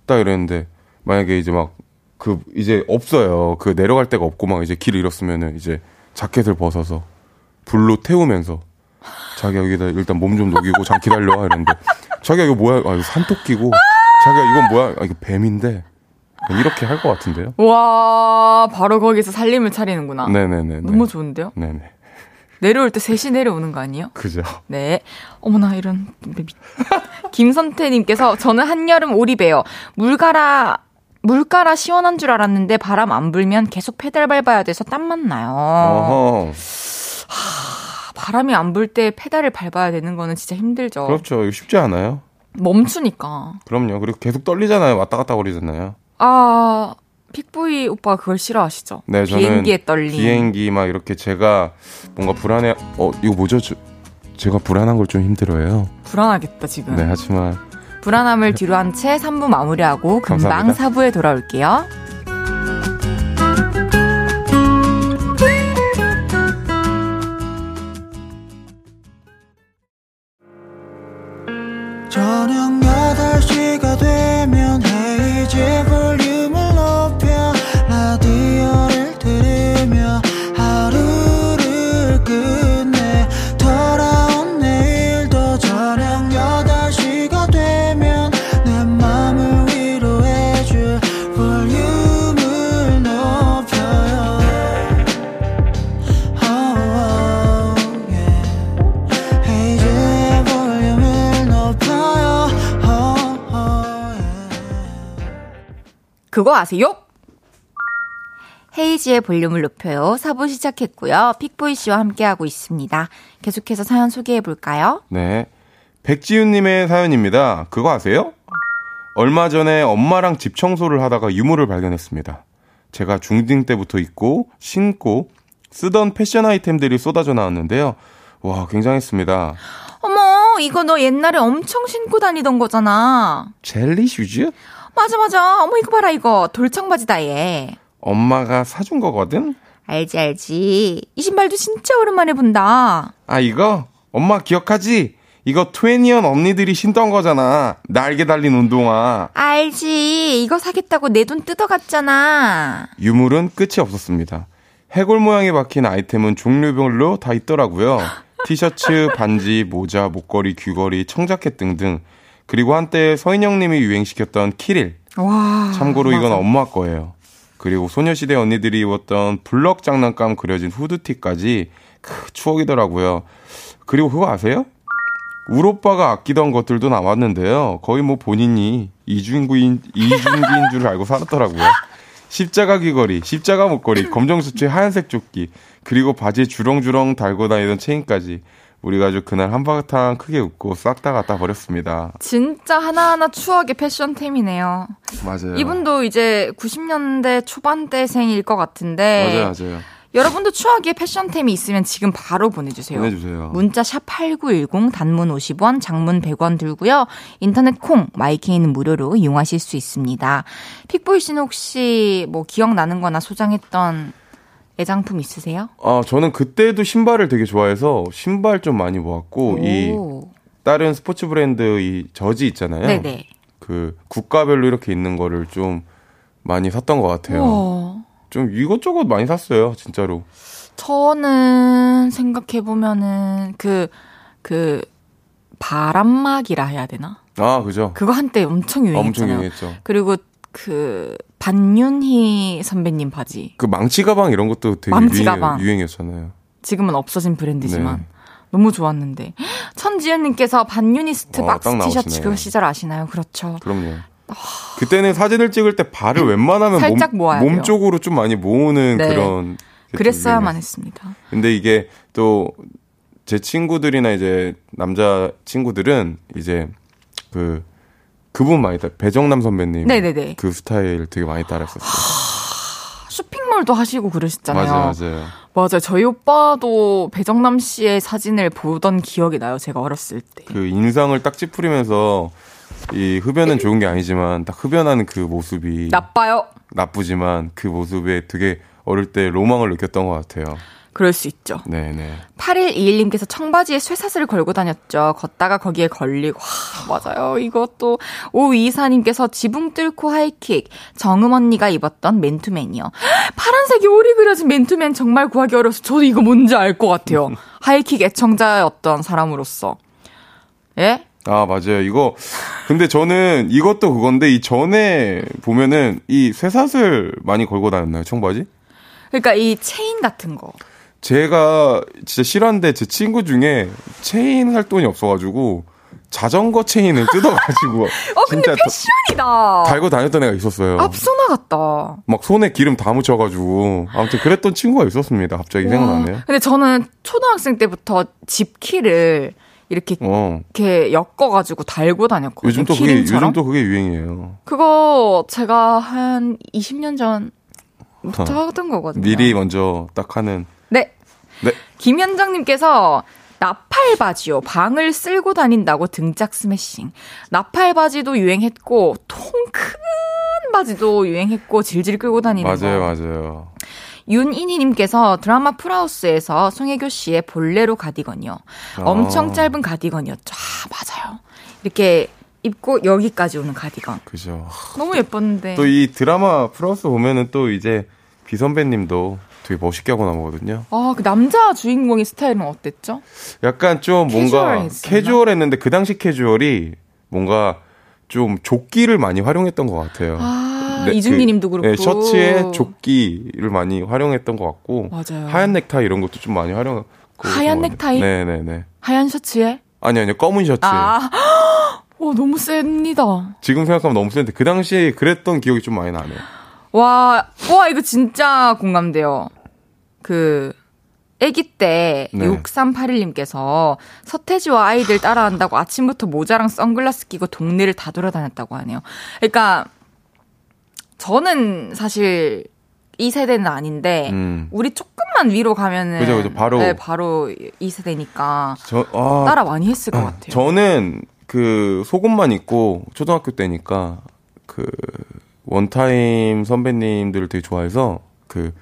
딱 이랬는데 만약에 이제 막 그 이제 없어요. 그 내려갈 데가 없고 막 이제 길을 잃었으면은 이제 자켓을 벗어서 불로 태우면서 자기야 여기다 일단 몸 좀 녹이고 잠 기다려 이랬는데 자기야 이거 뭐야? 아 이거 산토끼고 *laughs* 자기야 이건 뭐야? 아 이거 뱀인데 이렇게 할 것 같은데요? 와, 바로 거기서 살림을 차리는구나. 네네네. 너무 좋은데요? 네네. 내려올 때 셋이 내려오는 거 아니에요? 그죠. 네. 어머나, 이런. *laughs* 김선태님께서 저는 한여름 오리배요. 물가라, 물가라 시원한 줄 알았는데 바람 안 불면 계속 페달 밟아야 돼서 땀만 나요. 어허. 하, 바람이 안 불 때 페달을 밟아야 되는 거는 진짜 힘들죠. 그렇죠. 이거 쉽지 않아요. 멈추니까. 그럼요. 그리고 계속 떨리잖아요. 왔다 갔다 거리잖아요. 아, 픽보이 오빠 그걸 싫어하시죠? 네, 저는 비행기에 떨림. 비행기 막 이렇게 제가 뭔가 불안해. 어, 이거 뭐죠? 저, 제가 불안한 걸 좀 힘들어해요. 불안하겠다 지금. 네, 하지만 불안함을 뒤로 한 채 3부 마무리하고 금방 감사합니다. 4부에 돌아올게요. 저녁 8시가 되 그거 아세요? 헤이지의 볼륨을 높여요. 4부 시작했고요. 픽보이 씨와 함께하고 있습니다. 계속해서 사연 소개해 볼까요? 네. 백지윤님의 사연입니다. 그거 아세요? 얼마 전에 엄마랑 집 청소를 하다가 유물을 발견했습니다. 제가 중딩 때부터 입고, 신고, 쓰던 패션 아이템들이 쏟아져 나왔는데요. 와, 굉장했습니다. 어머, 이거 너 옛날에 엄청 신고 다니던 거잖아. 젤리 슈즈? 맞아, 맞아. 어머, 이거 봐라, 이거. 돌청바지다, 얘. 엄마가 사준 거거든? 알지, 알지. 이 신발도 진짜 오랜만에 본다. 아, 이거? 엄마 기억하지? 이거 투애니원 언니들이 신던 거잖아. 날개 달린 운동화. 알지. 이거 사겠다고 내 돈 뜯어갔잖아. 유물은 끝이 없었습니다. 해골 모양에 박힌 아이템은 종류별로 다 있더라고요. *gasps* 티셔츠, 반지, 모자, 목걸이, 귀걸이, 청자켓 등등. 그리고 한때 서인영님이 유행시켰던 키릴. 와. 참고로 이건 엄마 거예요. 그리고 소녀시대 언니들이 입었던 블럭 장난감 그려진 후드티까지 크, 추억이더라고요. 그리고 그거 아세요? 울 오빠가 아끼던 것들도 남았는데요. 거의 뭐 본인이 이중구인, 이중기인 줄 알고 살았더라고요. 십자가 귀걸이, 십자가 목걸이, 검정 수트에 하얀색 조끼, 그리고 바지에 주렁주렁 달고 다니던 체인까지. 우리 가족 그날 한바탕 크게 웃고 싹 다 갖다 버렸습니다. 진짜 하나하나 추억의 패션템이네요. 맞아요. 이분도 이제 90년대 초반대생일 것 같은데. 맞아요, 맞아요. 여러분도 추억의 패션템이 있으면 지금 바로 보내주세요. 보내주세요. 문자 샵 8910 단문 50원, 장문 100원 들고요. 인터넷 콩, 마이케이는 무료로 이용하실 수 있습니다. 픽보이 씨는 혹시 뭐 기억나는 거나 소장했던 애장품 있으세요? 아, 저는 그때도 신발을 되게 좋아해서 신발 좀 많이 모았고, 이 다른 스포츠 브랜드 이 저지 있잖아요. 네네. 그 국가별로 이렇게 있는 거를 좀 많이 샀던 것 같아요. 우와. 좀 이것저것 많이 샀어요, 진짜로. 저는 생각해보면은 그, 그, 바람막이라 해야 되나? 아, 그죠. 그거 한때 엄청 유행했잖아요. 엄청 유행했죠. 그리고 그, 반윤희 선배님 바지. 그 망치 가방 이런 것도 되게 망치 유행, 가방. 유행 이었잖아요. 지금은 없어진 브랜드지만. 네. 너무 좋았는데. *gasps* 천지연님께서 반유니스트 어, 박스 딱 티셔츠. 그 시절 아시나요? 그렇죠. 그럼요. 그때는 사진을 찍을 때 발을 *laughs* 웬만하면 살짝 몸, 몸. 쪽으로 좀 많이 모으는 네. 그런. 게 그랬어야만 좀 했습니다. 근데 이게 또 제 친구들이나 이제 남자 친구들은 이제 그 그분 많이 따 배정남 선배님 네네네. 그 스타일 되게 많이 따라했었어요. 쇼핑몰도 하시고 그러셨잖아요. 맞아요, 맞아요. 맞아요. 저희 오빠도 배정남 씨의 사진을 보던 기억이 나요. 제가 어렸을 때. 그 인상을 딱 찌푸리면서 이 흡연은 좋은 게 아니지만 딱 흡연하는 그 모습이 나빠요. 나쁘지만 그 모습에 되게 어릴 때 로망을 느꼈던 것 같아요. 그럴 수 있죠. 네네. 8121님께서 청바지에 쇠사슬을 걸고 다녔죠. 걷다가 거기에 걸리고. 와, 맞아요. 이것도. 오이사님께서 지붕 뚫고 하이킥. 정음 언니가 입었던 맨투맨이요. *gasps* 파란색이 오리 그려진 맨투맨 정말 구하기 어려서 저도 이거 뭔지 알 것 같아요. *laughs* 하이킥 애청자였던 사람으로서. 예? 아, 맞아요. 이거, 근데 저는 이것도 그건데, 이 전에 보면은 이 쇠사슬 많이 걸고 다녔나요, 청바지? 그러니까 이 체인 같은 거. 제가 진짜 싫어하는데 제 친구 중에 체인 할 돈이 없어가지고 자전거 체인을 뜯어가지고 *laughs* 어, 근데 진짜 다- 패션이다. 달고 다녔던 애가 있었어요. 앞서 나 갔다. 막 손에 기름 다 묻혀가지고 아무튼 그랬던 친구가 있었습니다. 갑자기 생각나네요. 근데 저는 초등학생 때부터 집 키를 이렇게 어. 이렇게 엮어가지고 달고 다녔거든요. 요즘 또 그게. 요즘 또 그게 유행이에요. 그거 제가 한 20년 전부터 어. 하던 거거든요. 미리 먼저 딱 하는. 네. 네. 김현정님께서 나팔 바지요. 방을 쓸고 다닌다고 등짝 스매싱. 나팔 바지도 유행했고 통 큰 바지도 유행했고 질질 끌고 다니는 맞아요, 거. 맞아요. 윤인희님께서 드라마 풀하우스에서 송혜교 씨의 볼레로 가디건이요. 엄청 아. 짧은 가디건이었죠. 아, 맞아요. 이렇게 입고 여기까지 오는 가디건. 그죠. 너무 예뻤는데. 또 이 드라마 플러스 보면은 또 이제 비 선배님도 되게 멋있게 하고 나오거든요. 아, 그 남자 주인공의 스타일은 어땠죠? 약간 좀 뭔가? 캐주얼했는데 그 당시 캐주얼이 뭔가 좀 조끼를 많이 활용했던 것 같아요. 아, 네, 이준기 님도 그 렇고. 네, 셔츠에 조끼를 많이 활용했던 것 같고 맞아요. 하얀 넥타이 이런 것도 좀 많이 활용하고 하얀 넥타이? 네네네. 하얀 셔츠에? 아니 아니요 검은 셔츠. 아, *gasps* 와, 너무 셉니다. 지금 생각하면 너무 센데 그 당시에 그랬던 기억이 좀 많이 나네요. 와, 와, 이거 진짜 공감돼요. 그, 아기 때 네. 6381님께서 서태지와 아이들 따라한다고 아침부터 모자랑 선글라스 끼고 동네를 다 돌아다녔다고 하네요. 그러니까 저는 사실 이 세대는 아닌데 음. 우리 조금만 위로 가면은 그죠 그죠 바로 네, 바로 이 세대니까 저, 아, 따라 많이 했을 것 같아요. 저는 그 속옷만 입고 초등학교 때니까 그 원타임 선배님들을 되게 좋아해서 그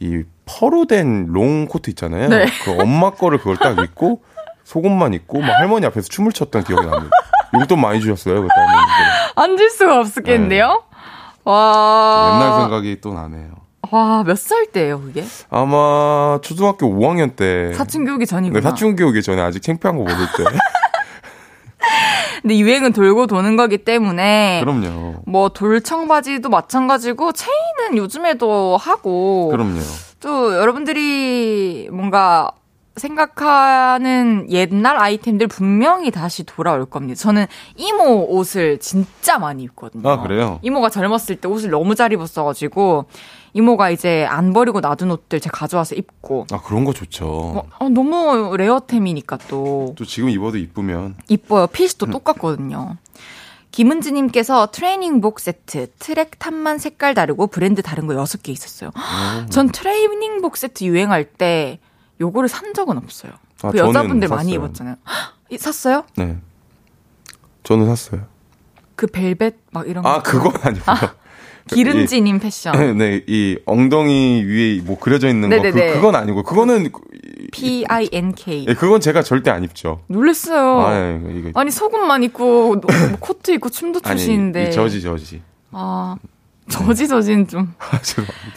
이 퍼로 된 롱 코트 있잖아요. 네. 그 엄마 거를 그걸 딱 입고 속옷만 입고 막 할머니 앞에서 춤을 췄던 기억이 납니다. 용돈 많이 주셨어요 그때. 앉을 수가 없었겠는데요? 네. 와. 옛날 생각이 또 나네요. 와, 몇 살 때예요, 그게? 아마 초등학교 5학년 때. 사춘기 오기 전이구나. 네, 사춘기 오기 전에 아직 창피한 거 모를 때. *laughs* 근데 유행은 돌고 도는 거기 때문에 그럼요. 뭐 돌청바지도 마찬가지고 체인은 요즘에도 하고 그럼요. 또 여러분들이 뭔가 생각하는 옛날 아이템들 분명히 다시 돌아올 겁니다. 저는 이모 옷을 진짜 많이 입거든요. 아, 그래요? 이모가 젊었을 때 옷을 너무 잘 입었어가지고, 이모가 이제 안 버리고 놔둔 옷들 제가 가져와서 입고. 아, 그런 거 좋죠. 어, 어, 너무 rare템이니까 또. 또 지금 입어도 이쁘면. 이뻐요. 핏이 또 똑같거든요. 김은지님께서 트레이닝복 세트, track top만 색깔 다르고 브랜드 다른 거 6개 있었어요. 오. *gasps* 전 트레이닝복 세트 유행할 때 요거를 산 적은 없어요. 아, 그 여자분들 샀어요. 많이 입었잖아요. *gasps* 헉, 샀어요? 네. 저는 샀어요. 그 벨벳 막 이런 아, 거. 아, 그건 아니고요. 아, 기름지님 패션. *laughs* 네, 이 엉덩이 위에 뭐 그려져 있는 네네네. 거 그, 그건 아니고 그거는 P I N K. 네, 그건 제가 절대 안 입죠. 놀랬어요. 아, 네, 이거. 아니 속옷만 입고 뭐 코트 입고 춤도 추시는데. 아니, 저지 저지. 아. 저지 저지는 좀. *laughs* 아,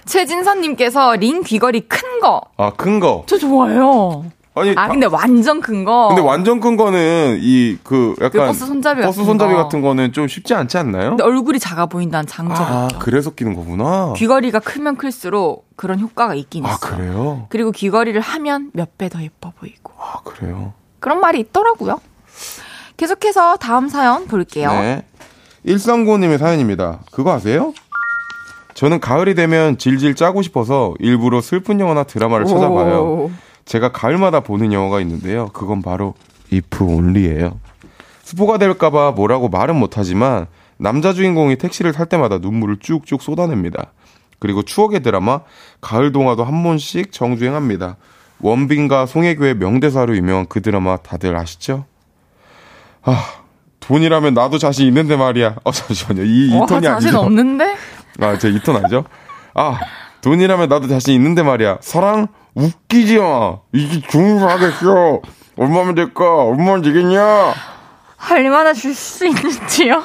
최진선님께서 링 귀걸이 큰 거. 아, 큰 거. 저 좋아해요. 아니, 아, 근데 완전 큰 거. 근데 완전 큰 거는 이, 그, 약간. 그 버스 손잡이 버스 같은 손잡이 거. 같은 거는 좀 쉽지 않지 않나요? 근데 얼굴이 작아 보인다는 장점. 아, 그래서 끼는 거구나. 귀걸이가 크면 클수록 그런 효과가 있긴 아, 있어. 아, 그래요? 그리고 귀걸이를 하면 몇 배 더 예뻐 보이고. 아, 그래요? 그런 말이 있더라고요. 계속해서 다음 사연 볼게요. 네. 139님의 사연입니다. 그거 아세요? 저는 가을이 되면 질질 짜고 싶어서 일부러 슬픈 영화나 드라마를 찾아봐요. 제가 가을마다 보는 영화가 있는데요. 그건 바로 If Only예요. 스포가 될까봐 뭐라고 말은 못하지만 남자 주인공이 택시를 탈 때마다 눈물을 쭉쭉 쏟아냅니다. 그리고 추억의 드라마 가을 동화도 한 번씩 정주행합니다. 원빈과 송혜교의 명대사로 유명한 그 드라마 다들 아시죠? 아 돈이라면 나도 자신 있는데 말이야. 어 잠시만요. 이, 이 어, 톤이 자신 아니죠? 없는데? 아, 제 이 톤 아니죠? 아 돈이라면 나도 자신 있는데 말이야. 사랑 웃기지 마. 이게 중요하겠어. 얼마면 될까? 얼마면 되겠냐? 얼마나 줄 수 있는지요?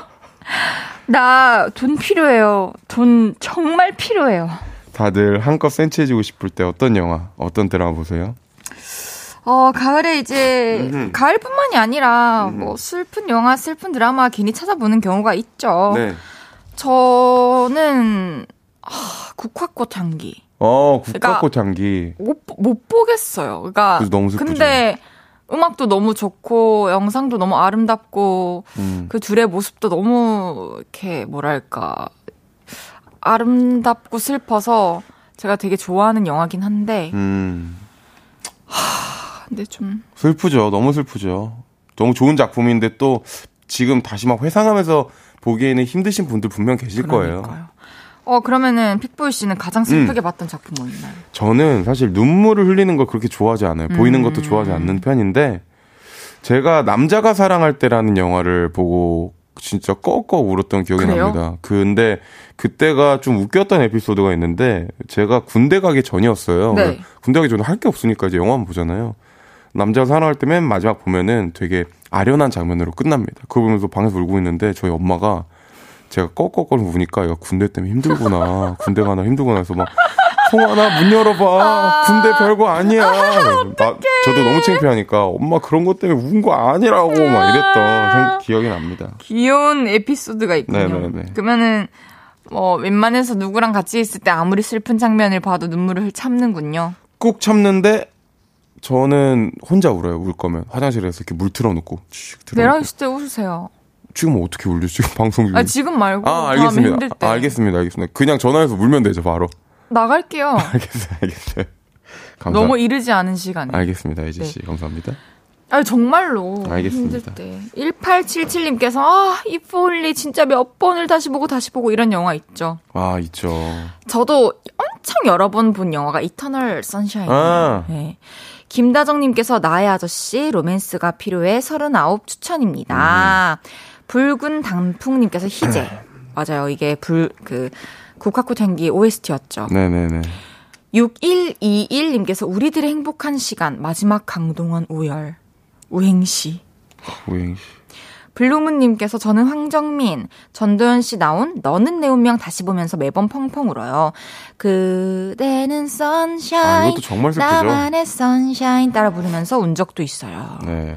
나 돈 필요해요. 돈 정말 필요해요. 다들 한껏 센치해지고 싶을 때 어떤 영화, 어떤 드라마 보세요? 어, 가을에 이제, 음흠. 가을뿐만이 아니라, 음흠. 뭐, 슬픈 영화, 슬픈 드라마 괜히 찾아보는 경우가 있죠. 네. 저는, 아, 국화꽃 향기. 어, 국화꽃 향기. 그러니까 못, 못 보겠어요. 그러니까. 너무 슬프죠. 근데 음악도 너무 좋고, 영상도 너무 아름답고, 음. 그 둘의 모습도 너무, 이렇게, 뭐랄까, 아름답고 슬퍼서 제가 되게 좋아하는 영화긴 한데, 음. 하, 근데 좀. 슬프죠. 너무 슬프죠. 너무 좋은 작품인데 또 지금 다시 막 회상하면서 보기에는 힘드신 분들 분명 계실 그러니까요. 거예요. 어, 그러면은 픽보이 씨는 가장 슬프게 음. 봤던 작품 뭐 있나요? 저는 사실 눈물을 흘리는 걸 그렇게 좋아하지 않아요. 음. 보이는 것도 좋아하지 않는 편인데 제가 남자가 사랑할 때라는 영화를 보고 진짜 꺽꺽 울었던 기억이 그래요? 납니다. 근데 그때가 좀 웃겼던 에피소드가 있는데 제가 군대 가기 전이었어요. 네. 군대 가기 전에 할 게 없으니까 이제 영화만 보잖아요. 남자가 사랑할 때 맨 마지막 보면은 되게 아련한 장면으로 끝납니다. 그거 보면서 방에서 울고 있는데 저희 엄마가 제가 꺽꺽거리 우니까 얘가 군대 때문에 힘들구나. 군대 가나 힘들구나 해서 막 송하나 문 열어봐. 아~ 군대 별거 아니야. 아, 나, 저도 너무 창피하니까 엄마 그런 것 때문에 운 거 아니라고 막 이랬던 기억이 납니다. 귀여운 에피소드가 있군요. 네네네. 그러면은 뭐 웬만해서 누구랑 같이 있을 때 아무리 슬픈 장면을 봐도 눈물을 참는군요. 꾹 참는데 저는 혼자 울어요. 울 거면 화장실에서 이렇게 물 틀어놓고. 내랑 있을 때 웃으세요. 지금 어떻게 울려? 지금 방송 중에. 아, 지금 말고. 아, 알겠습니다. 아, 알겠습니다. 알겠습니다. 그냥 전화해서 울면 되죠, 바로. 나갈게요. *laughs* 알겠어요. 알겠어요. 감사 너무 이르지 않은 시간에. 알겠습니다, 예지 씨. 네. 감사합니다. 아, 정말로. 알겠습니다. 힘들 때. 1877님께서, 아, 이폴리 진짜 몇 번을 다시 보고 다시 보고 이런 영화 있죠. 아, 있죠. 저도 엄청 여러 번 본 영화가 이터널 선샤인. 아. 네. 김다정님께서 나의 아저씨 로맨스가 필요해 39 추천입니다. 음. 붉은 단풍님께서 희재. 맞아요. 이게 불, 그, 국화꽃 향기 OST였죠. 네네네. 6121님께서 우리들의 행복한 시간, 마지막 강동원 우열. 우행시. 우행시. 블루문님께서 저는 황정민, 전도연 씨 나온 너는 내 운명 다시 보면서 매번 펑펑 울어요. 그대는 선샤인, 아, 이것도 정말 슬프죠. 나만의 선샤인 따라 부르면서 운 적도 있어요. 네.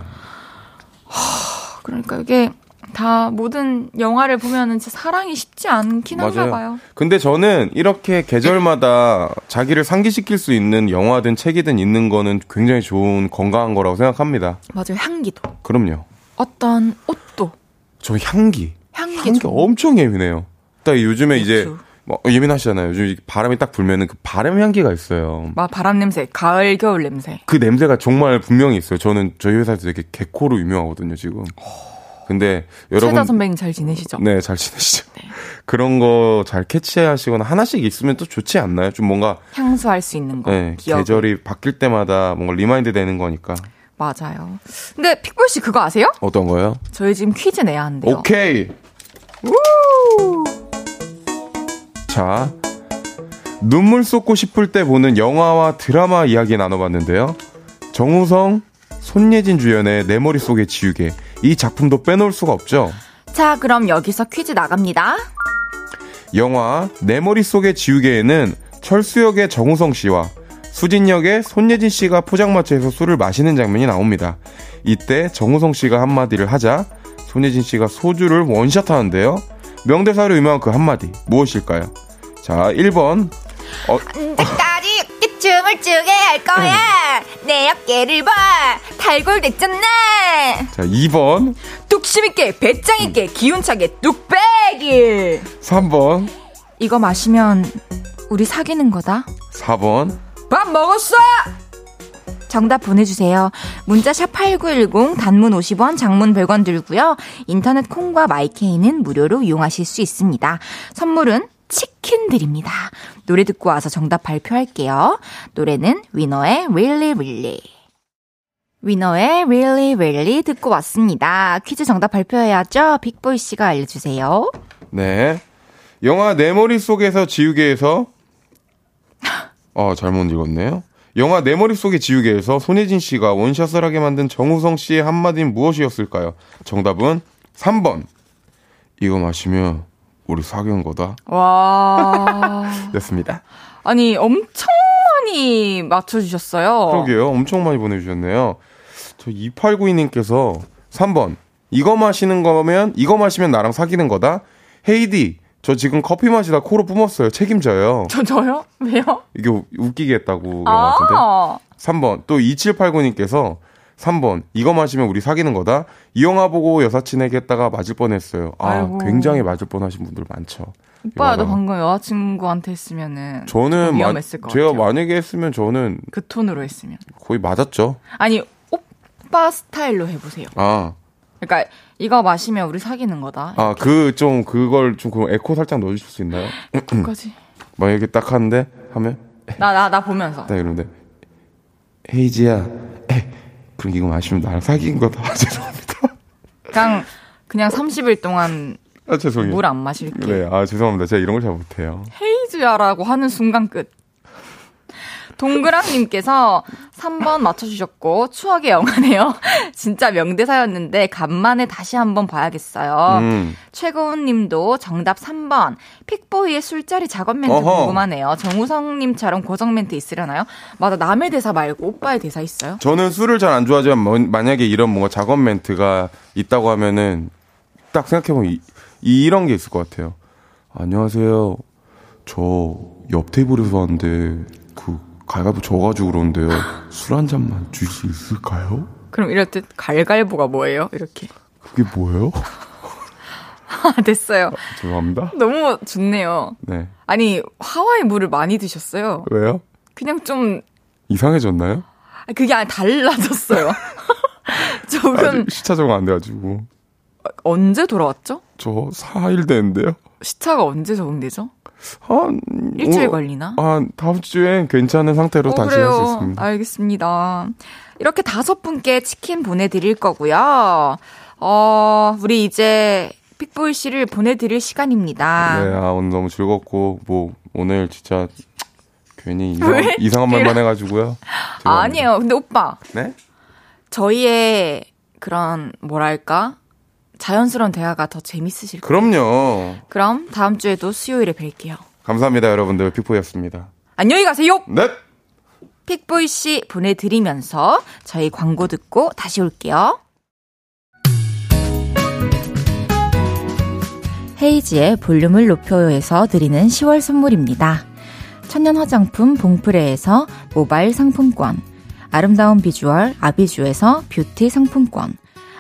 하, 그러니까 이게 다 모든 영화를 보면은 진짜 사랑이 쉽지 않긴 맞아요. 한가 봐요. 근데 저는 이렇게 계절마다 자기를 상기시킬 수 있는 영화든 책이든 있는 거는 굉장히 좋은 건강한 거라고 생각합니다. 맞아요. 향기도. 그럼요. 어떤 옷도. 저 향기. 향기, 향기 엄청 예민해요. 딱 요즘에 이제 뭐 예민하시잖아요. 요즘 바람이 딱 불면은 그 바람 향기가 있어요. 막 바람 냄새, 가을 겨울 냄새. 그 냄새가 정말 분명히 있어요. 저는 저희 회사에서 되게 개코로 유명하거든요, 지금. 근데 여러분 최다 선배님 잘 지내시죠? 네, 잘 지내시죠. 네. *laughs* 그런 거 잘 캐치하시거나 하나씩 있으면 또 좋지 않나요? 좀 뭔가 향수할 수 있는 거. 네, 기억을. 계절이 바뀔 때마다 뭔가 remind 되는 거니까. 맞아요. 근데 픽보이 씨 그거 아세요? 어떤 거요? 저희 지금 퀴즈 내야 한대요. 오케이. 우! 자, 눈물 쏟고 싶을 때 보는 영화와 드라마 이야기 나눠봤는데요. 정우성, 손예진 주연의 내 머릿속에 지우개. 이 작품도 빼놓을 수가 없죠. 자, 그럼 여기서 퀴즈 나갑니다. 영화 내 머릿속에 지우개에는 철수역의 정우성 씨와 수진역의 손예진 씨가 포장마차에서 술을 마시는 장면이 나옵니다. 이때 정우성 씨가 한마디를 하자 손예진 씨가 소주를 원샷 하는데요. 명대사로 유명한 그 한마디 무엇일까요? 자, 1번. 어, 언제까 지 춤을 추게 할 거야. *laughs* 내 어깨를 봐. 달골 됐잖아. 자, 2번. 뚝심 있게, 배짱 있게, 기운차게 뚝배기. 3번. 이거 마시면 우리 사귀는 거다. 4번. 밥 먹었어! 정답 보내주세요. 문자샵 8910 단문 50원, 장문 100원 들고요. 인터넷 콩과 마이케이는 무료로 이용하실 수 있습니다. 선물은 치킨 드립니다. 노래 듣고 와서 정답 발표할게요. 노래는 위너의 Really Really. 위너의 Really Really 듣고 왔습니다. 퀴즈 정답 발표해야죠. 빅보이 씨가 알려주세요. 네. 영화 내 머릿속에서 지우개에서 어, *laughs* 잘못 읽었네요. 영화 내 머릿속의 지우개에서 손예진 씨가 원샷을 하게 만든 정우성 씨의 한마디는 무엇이었을까요? 정답은 3번. 이거 마시면 우리 사귀은 거다. 와. *laughs* 됐습니다. 아니, 엄청 많이 맞춰주셨어요. 그러게요. 엄청 많이 보내주셨네요. 저 2892님께서 3번. 이거 마시는 거면, 이거 마시면 나랑 사귀는 거다. 헤이디, 저 지금 커피 마시다 코로 뿜었어요. 책임져요. 저, 저요? 왜요? 이게 웃기게 했다고 그런 아~ 것 같은데. 3번. 또 2789님께서 3번. 이거 마시면 우리 사귀는 거다. 이 영화 보고 여사친에게 했다가 맞을 뻔 했어요. 아, 아이고. 굉장히 맞을 뻔 하신 분들 많죠. 오빠도 방금 여자친구한테 했으면은 저는 위험했을 것 제가 같아요. 만약에 했으면 저는 그 톤으로 했으면 거의 맞았죠. 아니 오빠 스타일로 해보세요. 아 그러니까 이거 마시면 우리 사귀는 거다. 아 그 좀 그걸 좀그 에코 살짝 넣어주실 수 있나요? *clears throat* 끝까지. 만약에 딱 하는데 하면 나나 나 보면서. 딱 이러는데 헤이지야. 에 그럼 이거 마시면 나랑 사귄 거다. *laughs* 죄송합니다. 그냥 그냥 30일 동안 아, 죄송해요. 물 안 마실게. 네, 아, 죄송합니다. 제가 이런 걸 잘 못해요. 헤이즈야라고 하는 순간 끝. 동그랑님께서 3번 맞춰주셨고, 추억의 영화네요. *laughs* 진짜 명대사였는데, 간만에 다시 한번 봐야겠어요. 음. 최고훈님도 정답 3번. 픽보이의 술자리 작업 멘트 어허. 궁금하네요. 정우성님처럼 고정 멘트 있으려나요? 맞아, 남의 대사 말고 오빠의 대사 있어요? 저는 술을 잘 안 좋아하지만, 뭐, 만약에 이런 뭔가 작업 멘트가 있다고 하면은, 딱 생각해보면 이, 이런 게 있을 것 같아요. 안녕하세요. 저 옆 테이블에서 왔는데, 그, 갈갈보 져가지고 그러는데요. 술 한 잔만 줄 수 있을까요? 그럼 이럴 때 갈갈보가 뭐예요? 이렇게. 그게 뭐예요? 아, 됐어요. 아, 죄송합니다. 너무 좋네요. 네. 아니, 하와이 물을 많이 드셨어요. 왜요? 그냥 좀. 이상해졌나요? 그게 아니, 달라졌어요. *laughs* 조금. 시차 적응 안 돼가지고. 언제 돌아왔죠? 저 4일 됐는데요. 시차가 언제 적응되죠? 한 일주일 오, 걸리나? 아, 다음 주엔 괜찮은 상태로 어, 다시 할수 있습니다. 알겠습니다. 이렇게 다섯 분께 치킨 보내드릴 거고요. 어, 우리 이제 픽보이 씨를 보내드릴 시간입니다. 네, 아, 오늘 너무 즐겁고, 뭐, 오늘 진짜 괜히 *laughs* 이상, 이상한 말만 해가지고요. 아니에요. 근데 오빠. 네? 저희의 그런, 뭐랄까? 자연스러운 대화가 더 재밌으실 거예요. 그럼요. 그럼 다음 주에도 수요일에 뵐게요. 감사합니다, 여러분들. 픽보이였습니다. 안녕히 가세요. 네. 픽보이 씨 보내드리면서 저희 광고 듣고 다시 올게요. 헤이즈의 볼륨을 높여요에서 드리는 10월 선물입니다. 천연 화장품 봉프레에서 모바일 상품권, 아름다운 비주얼 아비주에서 뷰티 상품권,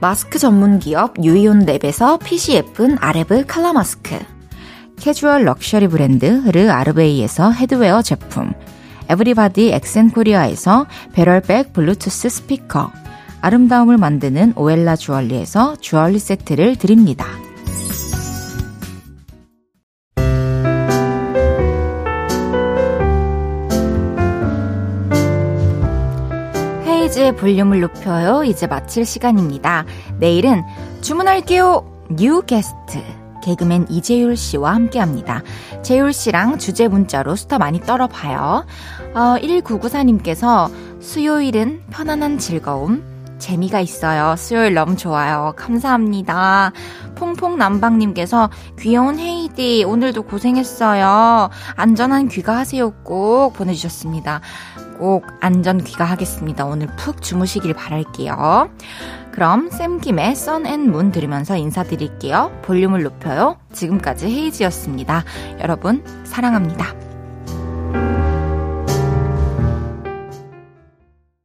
마스크 전문 기업 유이온 랩에서 핏이 예쁜 아레브 칼라 마스크. 캐주얼 럭셔리 브랜드 르 아르베이에서 headwear 제품. 에브리바디 엑센 코리아에서 배럴백 블루투스 스피커. 아름다움을 만드는 오엘라 주얼리에서 주얼리 세트를 드립니다. 헤이즈의 볼륨을 높여요. 이제 마칠 시간입니다. 내일은 주문할게요. New guest. 개그맨 이재율 씨와 함께 합니다. 재율 씨랑 주제 문자로 수다 많이 떨어봐요. 어, 1994님께서 수요일은 편안한 즐거움, 재미가 있어요. 수요일 너무 좋아요. 감사합니다. 퐁퐁남방님께서 귀여운 헤이디, 오늘도 고생했어요. 안전한 귀가 하세요. 꼭 보내주셨습니다. 꼭 안전 귀가하겠습니다. 오늘 푹 주무시길 바랄게요. 그럼 쌤김의 썬앤문 들으면서 인사드릴게요. 볼륨을 높여요. 지금까지 헤이지였습니다. 여러분 사랑합니다.